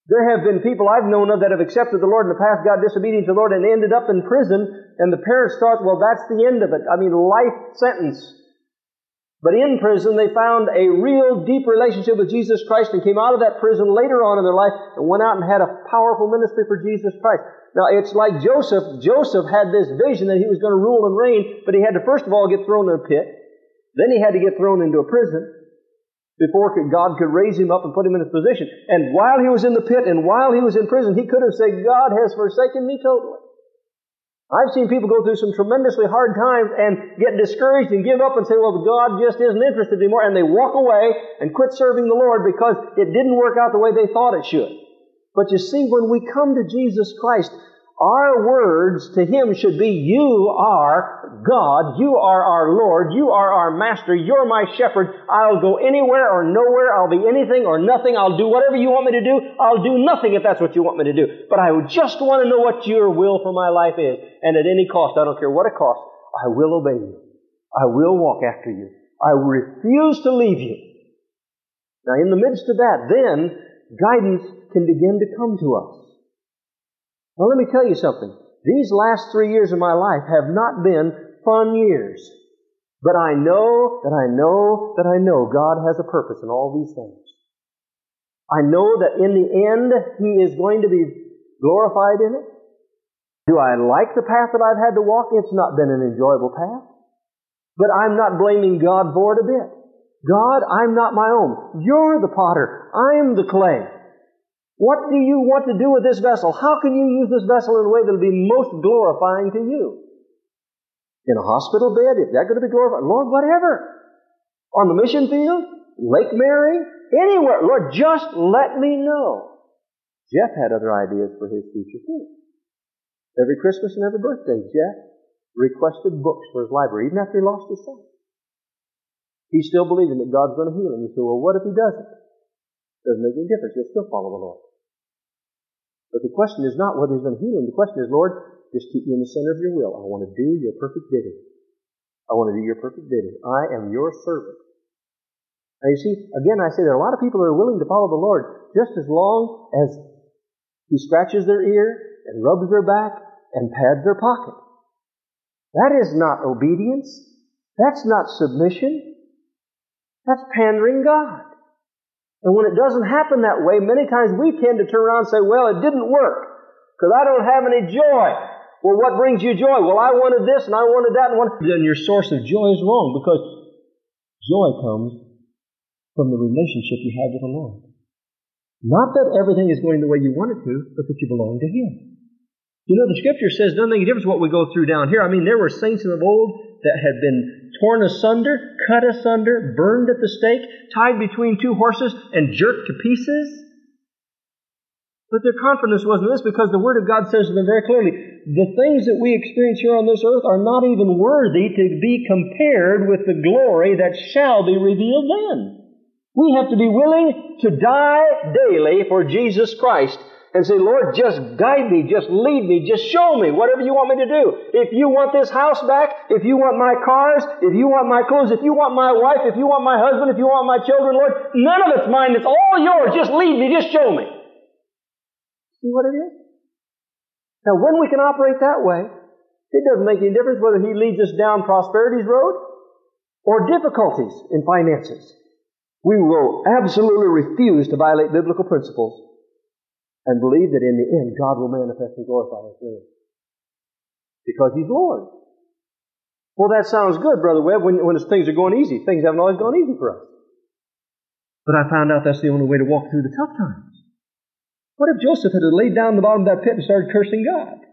There have been people I've known of that have accepted the Lord in the past, got disobedient to the Lord, and ended up in prison, and the parents thought, well, that's the end of it. I mean, life sentence. But in prison, they found a real deep relationship with Jesus Christ and came out of that prison later on in their life and went out and had a powerful ministry for Jesus Christ. Now, it's like Joseph. Joseph had this vision that he was going to rule and reign, but he had to first of all get thrown in a pit. Then he had to get thrown into a prison before God could raise him up and put him in his position. And while he was in the pit and while he was in prison, he could have said, God has forsaken me totally. I've seen people go through some tremendously hard times and get discouraged and give up and say, well, God just isn't interested anymore. And they walk away and quit serving the Lord because it didn't work out the way they thought it should. But you see, when we come to Jesus Christ, our words to Him should be, You are God. You are our Lord. You are our Master. You're my shepherd. I'll go anywhere or nowhere. I'll be anything or nothing. I'll do whatever you want me to do. I'll do nothing if that's what you want me to do. But I just want to know what your will for my life is. And at any cost, I don't care what it costs, I will obey you. I will walk after you. I refuse to leave you. Now, in the midst of that, then guidance can begin to come to us. Well, let me tell you something. These last three years of my life have not been fun years. But I know that I know that I know God has a purpose in all these things. I know that in the end, He is going to be glorified in it. Do I like the path that I've had to walk? It's not been an enjoyable path. But I'm not blaming God for it a bit. God, I'm not my own. You're the potter. I'm the clay. What do you want to do with this vessel? How can you use this vessel in a way that will be most glorifying to you? In a hospital bed, is that going to be glorified? Lord, whatever. On the mission field, Lake Mary, anywhere. Lord, just let me know. Jeff had other ideas for his future too. Every Christmas and every birthday, Jeff requested books for his library, even after he lost his sight. He's still believing that God's going to heal him. He said, well, what if he doesn't? Doesn't make any difference. He'll still follow the Lord. But the question is not whether he's going to heal him. The question is, Lord, just keep me in the center of your will. I want to do your perfect bidding. I want to do your perfect bidding. I am your servant. Now you see, again, I say there are a lot of people that are willing to follow the Lord just as long as he scratches their ear and rubs their back and pads their pocket. That is not obedience. That's not submission. That's pandering God. And when it doesn't happen that way, many times we tend to turn around and say, well, it didn't work because I don't have any joy. Well, what brings you joy? Well, I wanted this and I wanted that and wanted... Then your source of joy is wrong because joy comes from the relationship you have with the Lord. Not that everything is going the way you want it to, but that you belong to Him. You know, the Scripture says doesn't make a difference what we go through down here. I mean, there were saints of old that had been torn asunder, cut asunder, burned at the stake, tied between two horses, and jerked to pieces? But their confidence wasn't this because the Word of God says to them very clearly, the things that we experience here on this earth are not even worthy to be compared with the glory that shall be revealed then. We have to be willing to die daily for Jesus Christ and say, Lord, just guide me, just lead me, just show me whatever you want me to do. If you want this house back, if you want my cars, if you want my clothes, if you want my wife, if you want my husband, if you want my children, Lord, none of it's mine. It's all yours. Just lead me, just show me. See what it is? Now, when we can operate that way, it doesn't make any difference whether He leads us down prosperity's road or difficulties in finances. We will absolutely refuse to violate biblical principles and believe that in the end God will manifest and glorify His name. Because He's Lord. Well, that sounds good, Brother Webb, when, when things are going easy. Things haven't always gone easy for us. But I found out that's the only way to walk through the tough times. What if Joseph had laid down the bottom of that pit and started cursing God?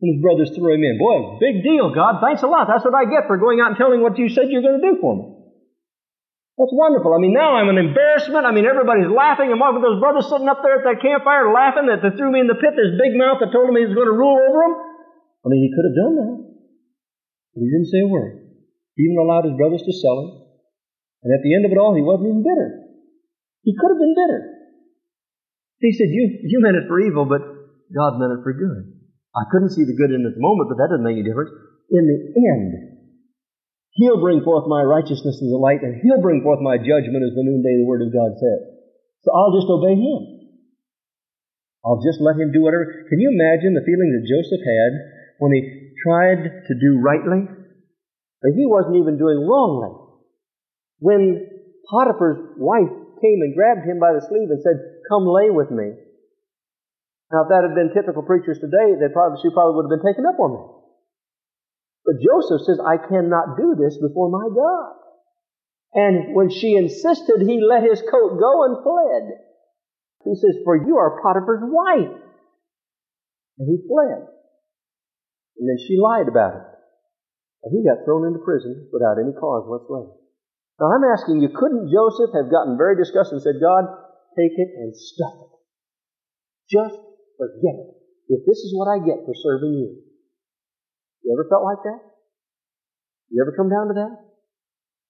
And his brothers threw him in. Boy, big deal, God. Thanks a lot. That's what I get for going out and telling what you said you're going to do for me. That's wonderful. I mean, now I'm an embarrassment. I mean, everybody's laughing. One with those brothers sitting up there at that campfire laughing that they threw me in the pit, this big mouth that told him he was going to rule over them. I mean, he could have done that. But he didn't say a word. He even allowed his brothers to sell him. And at the end of it all, he wasn't even bitter. He could have been bitter. He said, you, you meant it for evil, but God meant it for good. I couldn't see the good in it at the moment, but that doesn't make any difference. In the end, He'll bring forth my righteousness as the light, and He'll bring forth my judgment as the noonday, the Word of God says. So I'll just obey Him. I'll just let Him do whatever. Can you imagine the feeling that Joseph had when he tried to do rightly? But he wasn't even doing wrongly. When Potiphar's wife came and grabbed him by the sleeve and said, Come lay with me. Now, if that had been typical preachers today, they probably, she probably would have been taken up on that. But Joseph says, I cannot do this before my God. And when she insisted, he let his coat go and fled. He says, For you are Potiphar's wife. And he fled. And then she lied about it. And he got thrown into prison without any cause whatsoever. Now I'm asking you, couldn't Joseph have gotten very disgusted and said, God, take it and stuff it? Just forget it. If this is what I get for serving you, you ever felt like that? You ever come down to that?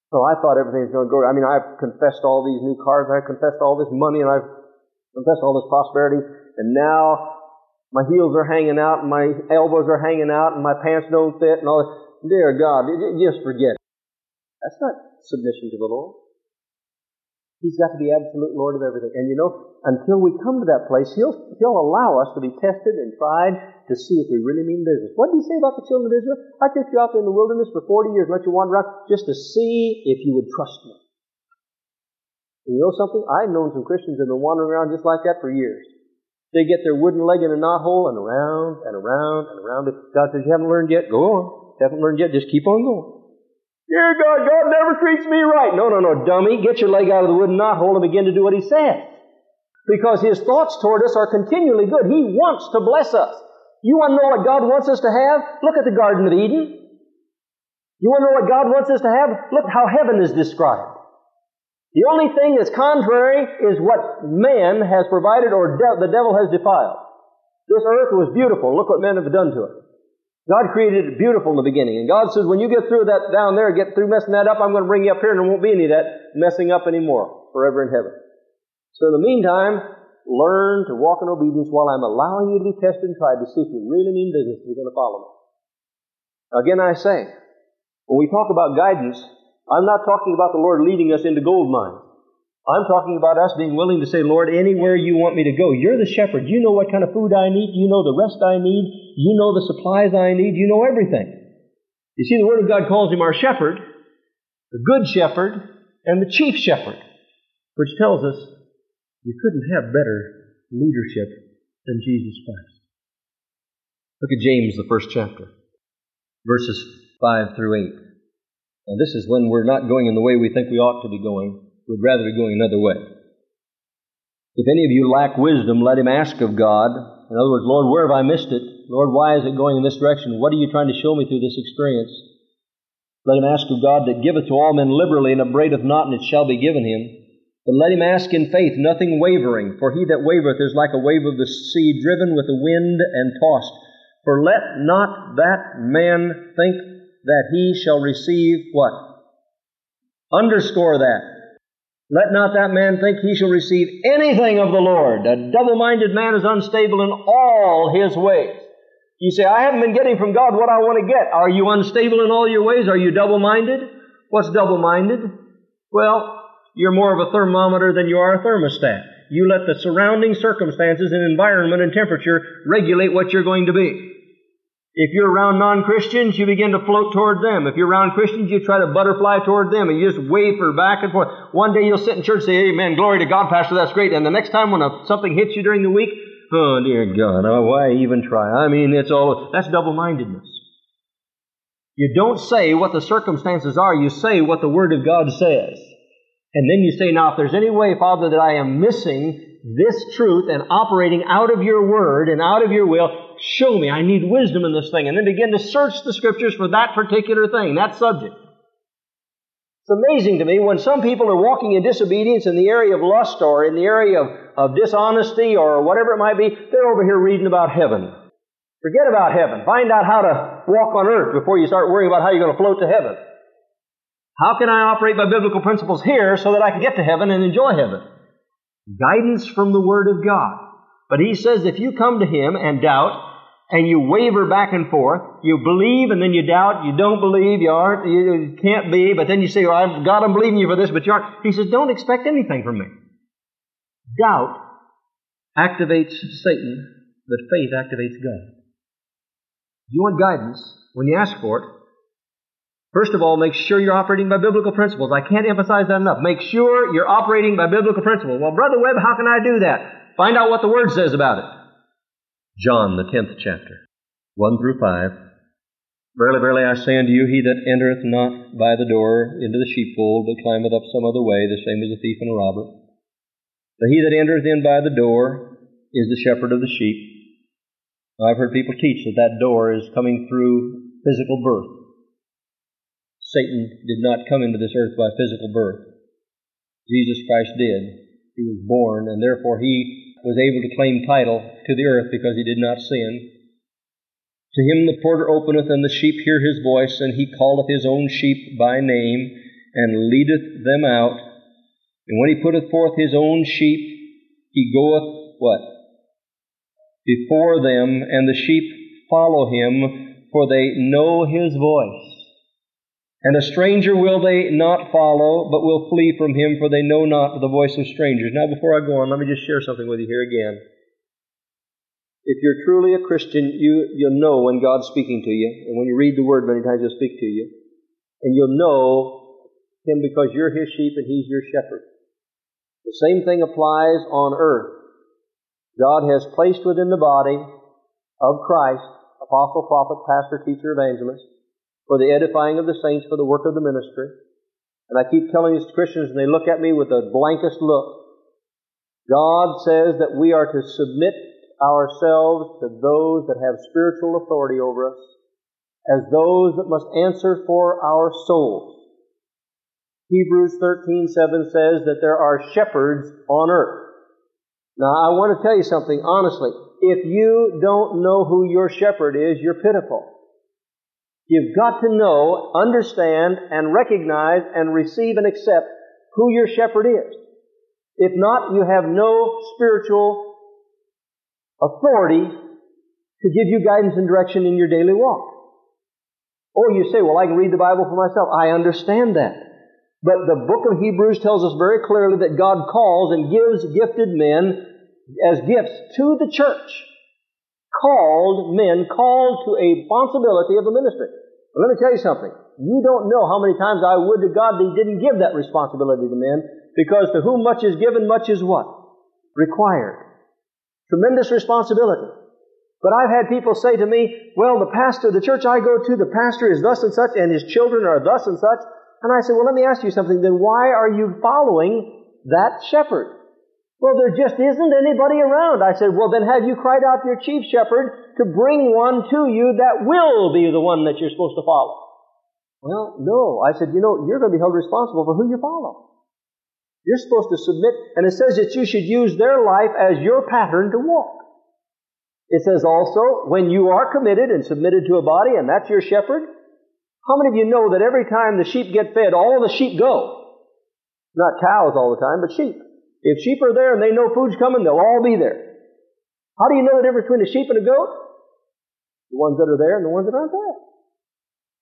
So I thought everything's going to go. I mean, I've confessed all these new cars, I've confessed all this money, and I've confessed all this prosperity, and now my heels are hanging out, and my elbows are hanging out, and my pants don't fit, and all this. Dear God, just forget it. That's not submission to the Lord. He's got to be absolute Lord of everything. And you know, until we come to that place, He'll, he'll allow us to be tested and tried to see if we really mean business. What did He say about the children of Israel? I took you out in the wilderness for 40 years, let you wander around, just to see if you would trust me. And you know something? I've known some Christians that have been wandering around just like that for years. They get their wooden leg in a knothole and around and around and around. God says, You haven't learned yet? Go on. You haven't learned yet? Just keep on going. Dear God, God never treats me right. No, no, no, dummy. Get your leg out of the wooden knothole and begin to do what He says. Because His thoughts toward us are continually good. He wants to bless us. You want to know what God wants us to have? Look at the Garden of Eden. You want to know what God wants us to have? Look how heaven is described. The only thing that's contrary is what man has provided or de- the devil has defiled. This earth was beautiful. Look what men have done to it. God created it beautiful in the beginning. And God says, when you get through that down there, get through messing that up, I'm going to bring you up here and there won't be any of that messing up anymore forever in heaven. So in the meantime, learn to walk in obedience while I'm allowing you to be tested and tried to see if you really mean business you're going to follow me. Again, I say, when we talk about guidance, I'm not talking about the Lord leading us into gold mines. I'm talking about us being willing to say, Lord, anywhere you want me to go. You're the shepherd. You know what kind of food I need. You know the rest I need. You know the supplies I need. You know everything. You see, the Word of God calls him our shepherd, the good shepherd, and the chief shepherd, which tells us you couldn't have better leadership than Jesus Christ. Look at James, the first chapter, verses 5 through 8. Now, this is when we're not going in the way we think we ought to be going would rather be going another way. If any of you lack wisdom, let him ask of God. In other words, Lord, where have I missed it? Lord, why is it going in this direction? What are you trying to show me through this experience? Let him ask of God that giveth to all men liberally and upbraideth not, and it shall be given him. But let him ask in faith, nothing wavering. For he that wavereth is like a wave of the sea, driven with the wind and tossed. For let not that man think that he shall receive what? Underscore that. Let not that man think he shall receive anything of the Lord. A double minded man is unstable in all his ways. You say, I haven't been getting from God what I want to get. Are you unstable in all your ways? Are you double minded? What's double minded? Well, you're more of a thermometer than you are a thermostat. You let the surrounding circumstances and environment and temperature regulate what you're going to be. If you're around non-Christians, you begin to float toward them. If you're around Christians, you try to butterfly toward them and you just waver back and forth. One day you'll sit in church and say, Amen, glory to God, Pastor, that's great. And the next time when a, something hits you during the week, oh dear God, oh, why even try? I mean, it's all, that's double-mindedness. You don't say what the circumstances are, you say what the Word of God says. And then you say, now if there's any way, Father, that I am missing this truth and operating out of your Word and out of your will, show me. I need wisdom in this thing. And then begin to search the scriptures for that particular thing, that subject. It's amazing to me when some people are walking in disobedience in the area of lust or in the area of, of dishonesty or whatever it might be, they're over here reading about heaven. Forget about heaven. Find out how to walk on earth before you start worrying about how you're going to float to heaven. How can I operate by biblical principles here so that I can get to heaven and enjoy heaven? Guidance from the Word of God. But he says if you come to him and doubt, and you waver back and forth, you believe and then you doubt, you don't believe, you aren't, you can't be, but then you say, well, I've, God, I'm believing you for this, but you aren't. He says, don't expect anything from me. Doubt activates Satan, but faith activates God. You want guidance when you ask for it. First of all, make sure you're operating by biblical principles. I can't emphasize that enough. Make sure you're operating by biblical principles. Well, Brother Webb, how can I do that? Find out what the Word says about it. John, the 10th chapter, 1 through 5. Verily, verily, I say unto you, he that entereth not by the door into the sheepfold, but climbeth up some other way, the same is a thief and a robber. But he that entereth in by the door is the shepherd of the sheep. I've heard people teach that that door is coming through physical birth. Satan did not come into this earth by physical birth. Jesus Christ did. He was born, and therefore he was able to claim title to the earth because he did not sin. To him the porter openeth, and the sheep hear his voice, and he calleth his own sheep by name, and leadeth them out. And when he putteth forth his own sheep, he goeth what? Before them, and the sheep follow him, for they know his voice. And a stranger will they not follow, but will flee from him, for they know not the voice of strangers. Now, before I go on, let me just share something with you here again. If you're truly a Christian, you, you'll know when God's speaking to you. And when you read the Word, many times he'll speak to you. And you'll know him because you're his sheep and he's your shepherd. The same thing applies on earth. God has placed within the body of Christ, apostle, prophet, pastor, teacher, evangelist, for the edifying of the saints, for the work of the ministry. And I keep telling these Christians, and they look at me with the blankest look. God says that we are to submit ourselves to those that have spiritual authority over us as those that must answer for our souls. Hebrews 13:7 says that there are shepherds on earth. Now I want to tell you something honestly. If you don't know who your shepherd is, you're pitiful. You've got to know, understand, and recognize and receive and accept who your shepherd is. If not, you have no spiritual authority to give you guidance and direction in your daily walk. Or you say, well, I can read the Bible for myself. I understand that. But the book of Hebrews tells us very clearly that God calls and gives gifted men as gifts to the church called men, called to a responsibility of the ministry. But let me tell you something. You don't know how many times I would to God that He didn't give that responsibility to men, because to whom much is given, much is what? Required. Tremendous responsibility. But I've had people say to me, well, the pastor, the church I go to, the pastor is thus and such, and his children are thus and such. And I say, well, let me ask you something. Then why are you following that shepherd? Well, there just isn't anybody around. I said, well, then have you cried out to your chief shepherd to bring one to you that will be the one that you're supposed to follow? Well, no. I said, you know, you're going to be held responsible for who you follow. You're supposed to submit, and it says that you should use their life as your pattern to walk. It says also, when you are committed and submitted to a body, and that's your shepherd, how many of you know that every time the sheep get fed, all the sheep go? Not cows all the time, but sheep. If sheep are there and they know food's coming, they'll all be there. How do you know the difference between a sheep and a goat? The ones that are there and the ones that aren't there.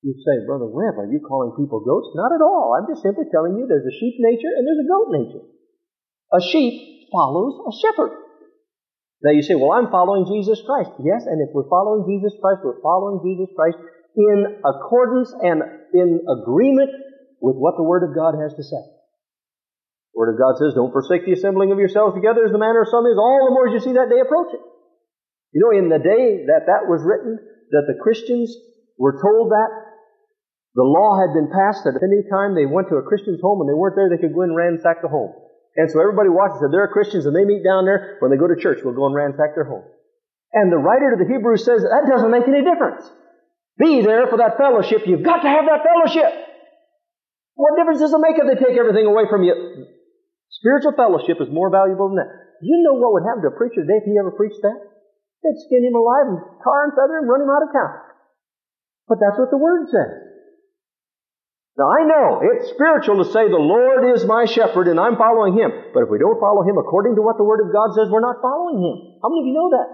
You say, Brother Webb, are you calling people goats? Not at all. I'm just simply telling you there's a sheep nature and there's a goat nature. A sheep follows a shepherd. Now you say, well, I'm following Jesus Christ. Yes, and if we're following Jesus Christ, we're following Jesus Christ in accordance and in agreement with what the Word of God has to say. The Word of God says, Don't forsake the assembling of yourselves together as the manner of some is, all the more as you see that day approaching. You know, in the day that that was written, that the Christians were told that, the law had been passed that any time they went to a Christian's home and they weren't there, they could go and ransack the home. And so everybody watched and said, there are Christians and they meet down there. When they go to church, we'll go and ransack their home. And the writer to the Hebrews says that doesn't make any difference. Be there for that fellowship. You've got to have that fellowship. What difference does it make if they take everything away from you? Spiritual fellowship is more valuable than that. You know what would happen to a preacher today if he ever preached that? They'd skin him alive and tar and feather him, and run him out of town. But that's what the Word says. Now I know it's spiritual to say the Lord is my shepherd and I'm following Him. But if we don't follow Him according to what the Word of God says, we're not following Him. How many of you know that?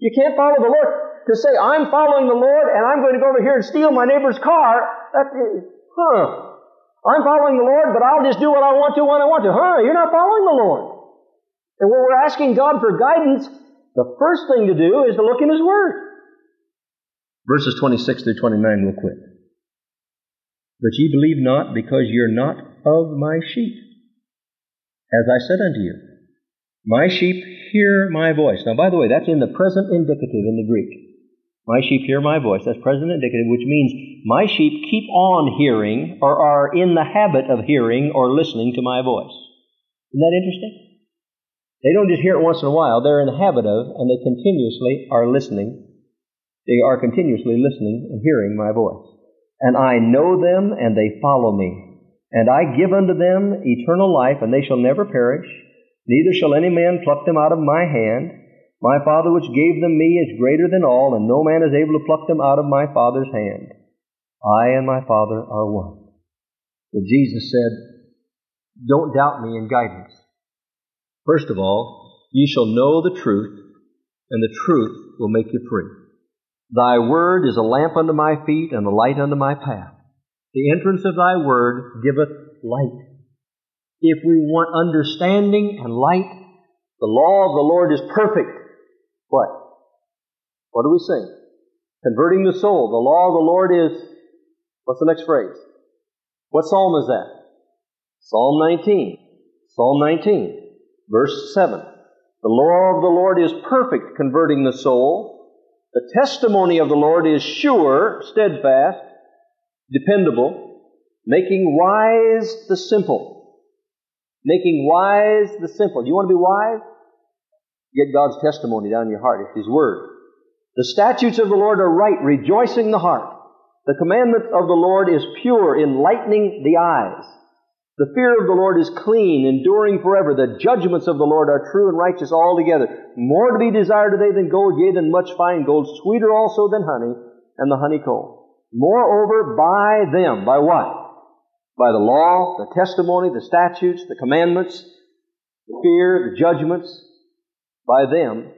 You can't follow the Lord to say, I'm following the Lord and I'm going to go over here and steal my neighbor's car. That, eh, huh. I'm following the Lord, but I'll just do what I want to when I want to. Huh? You're not following the Lord. And when we're asking God for guidance, the first thing to do is to look in His Word. Verses 26 through 29 real quick. But ye believe not because you're not of my sheep. As I said unto you, my sheep hear my voice. Now, by the way, that's in the present indicative in the Greek. My sheep hear my voice. That's present indicative, which means my sheep keep on hearing or are in the habit of hearing or listening to my voice. Isn't that interesting? They don't just hear it once in a while. They're in the habit of, and they continuously are listening. They are continuously listening and hearing my voice. And I know them, and they follow me. And I give unto them eternal life, and they shall never perish. Neither shall any man pluck them out of my hand. My Father which gave them me is greater than all, and no man is able to pluck them out of my Father's hand. I and my Father are one. But Jesus said, Don't doubt me in guidance. First of all, ye shall know the truth, and the truth will make you free. Thy word is a lamp unto my feet and a light unto my path. The entrance of thy word giveth light. If we want understanding and light, the law of the Lord is perfect. What? What do we sing? Converting the soul. The law of the Lord is, what's the next phrase? What psalm is that? Psalm 19. Psalm 19, verse 7. The law of the Lord is perfect, converting the soul. The testimony of the Lord is sure, steadfast, dependable, making wise the simple. Making wise the simple. Do you want to be wise? Get God's testimony down in your heart. It's His Word. The statutes of the Lord are right, rejoicing the heart. The commandment of the Lord is pure, enlightening the eyes. The fear of the Lord is clean, enduring forever. The judgments of the Lord are true and righteous altogether. More to be desired they than gold, yea, than much fine gold, sweeter also than honey, and the honeycomb. Moreover, by them, by what? By the law, the testimony, the statutes, the commandments, the fear, the judgments, by them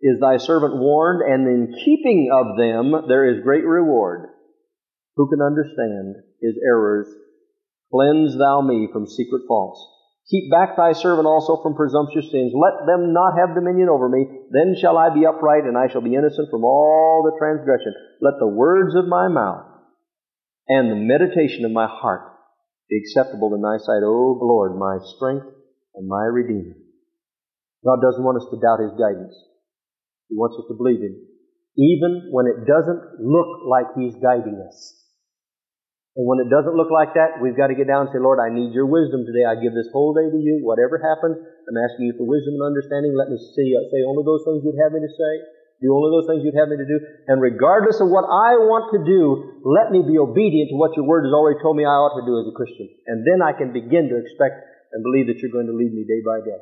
is thy servant warned, and in keeping of them there is great reward. Who can understand his errors? Cleanse thou me from secret faults. Keep back thy servant also from presumptuous sins. Let them not have dominion over me. Then shall I be upright, and I shall be innocent from all the transgression. Let the words of my mouth and the meditation of my heart be acceptable in thy sight, O Lord, my strength and my redeemer. God doesn't want us to doubt His guidance. He wants us to believe Him, even when it doesn't look like He's guiding us. And when it doesn't look like that, we've got to get down and say, Lord, I need your wisdom today. I give this whole day to you. Whatever happens, I'm asking you for wisdom and understanding. Let me see, uh, say only those things you'd have me to say. Do only those things you'd have me to do. And regardless of what I want to do, let me be obedient to what your word has already told me I ought to do as a Christian. And then I can begin to expect and believe that you're going to lead me day by day.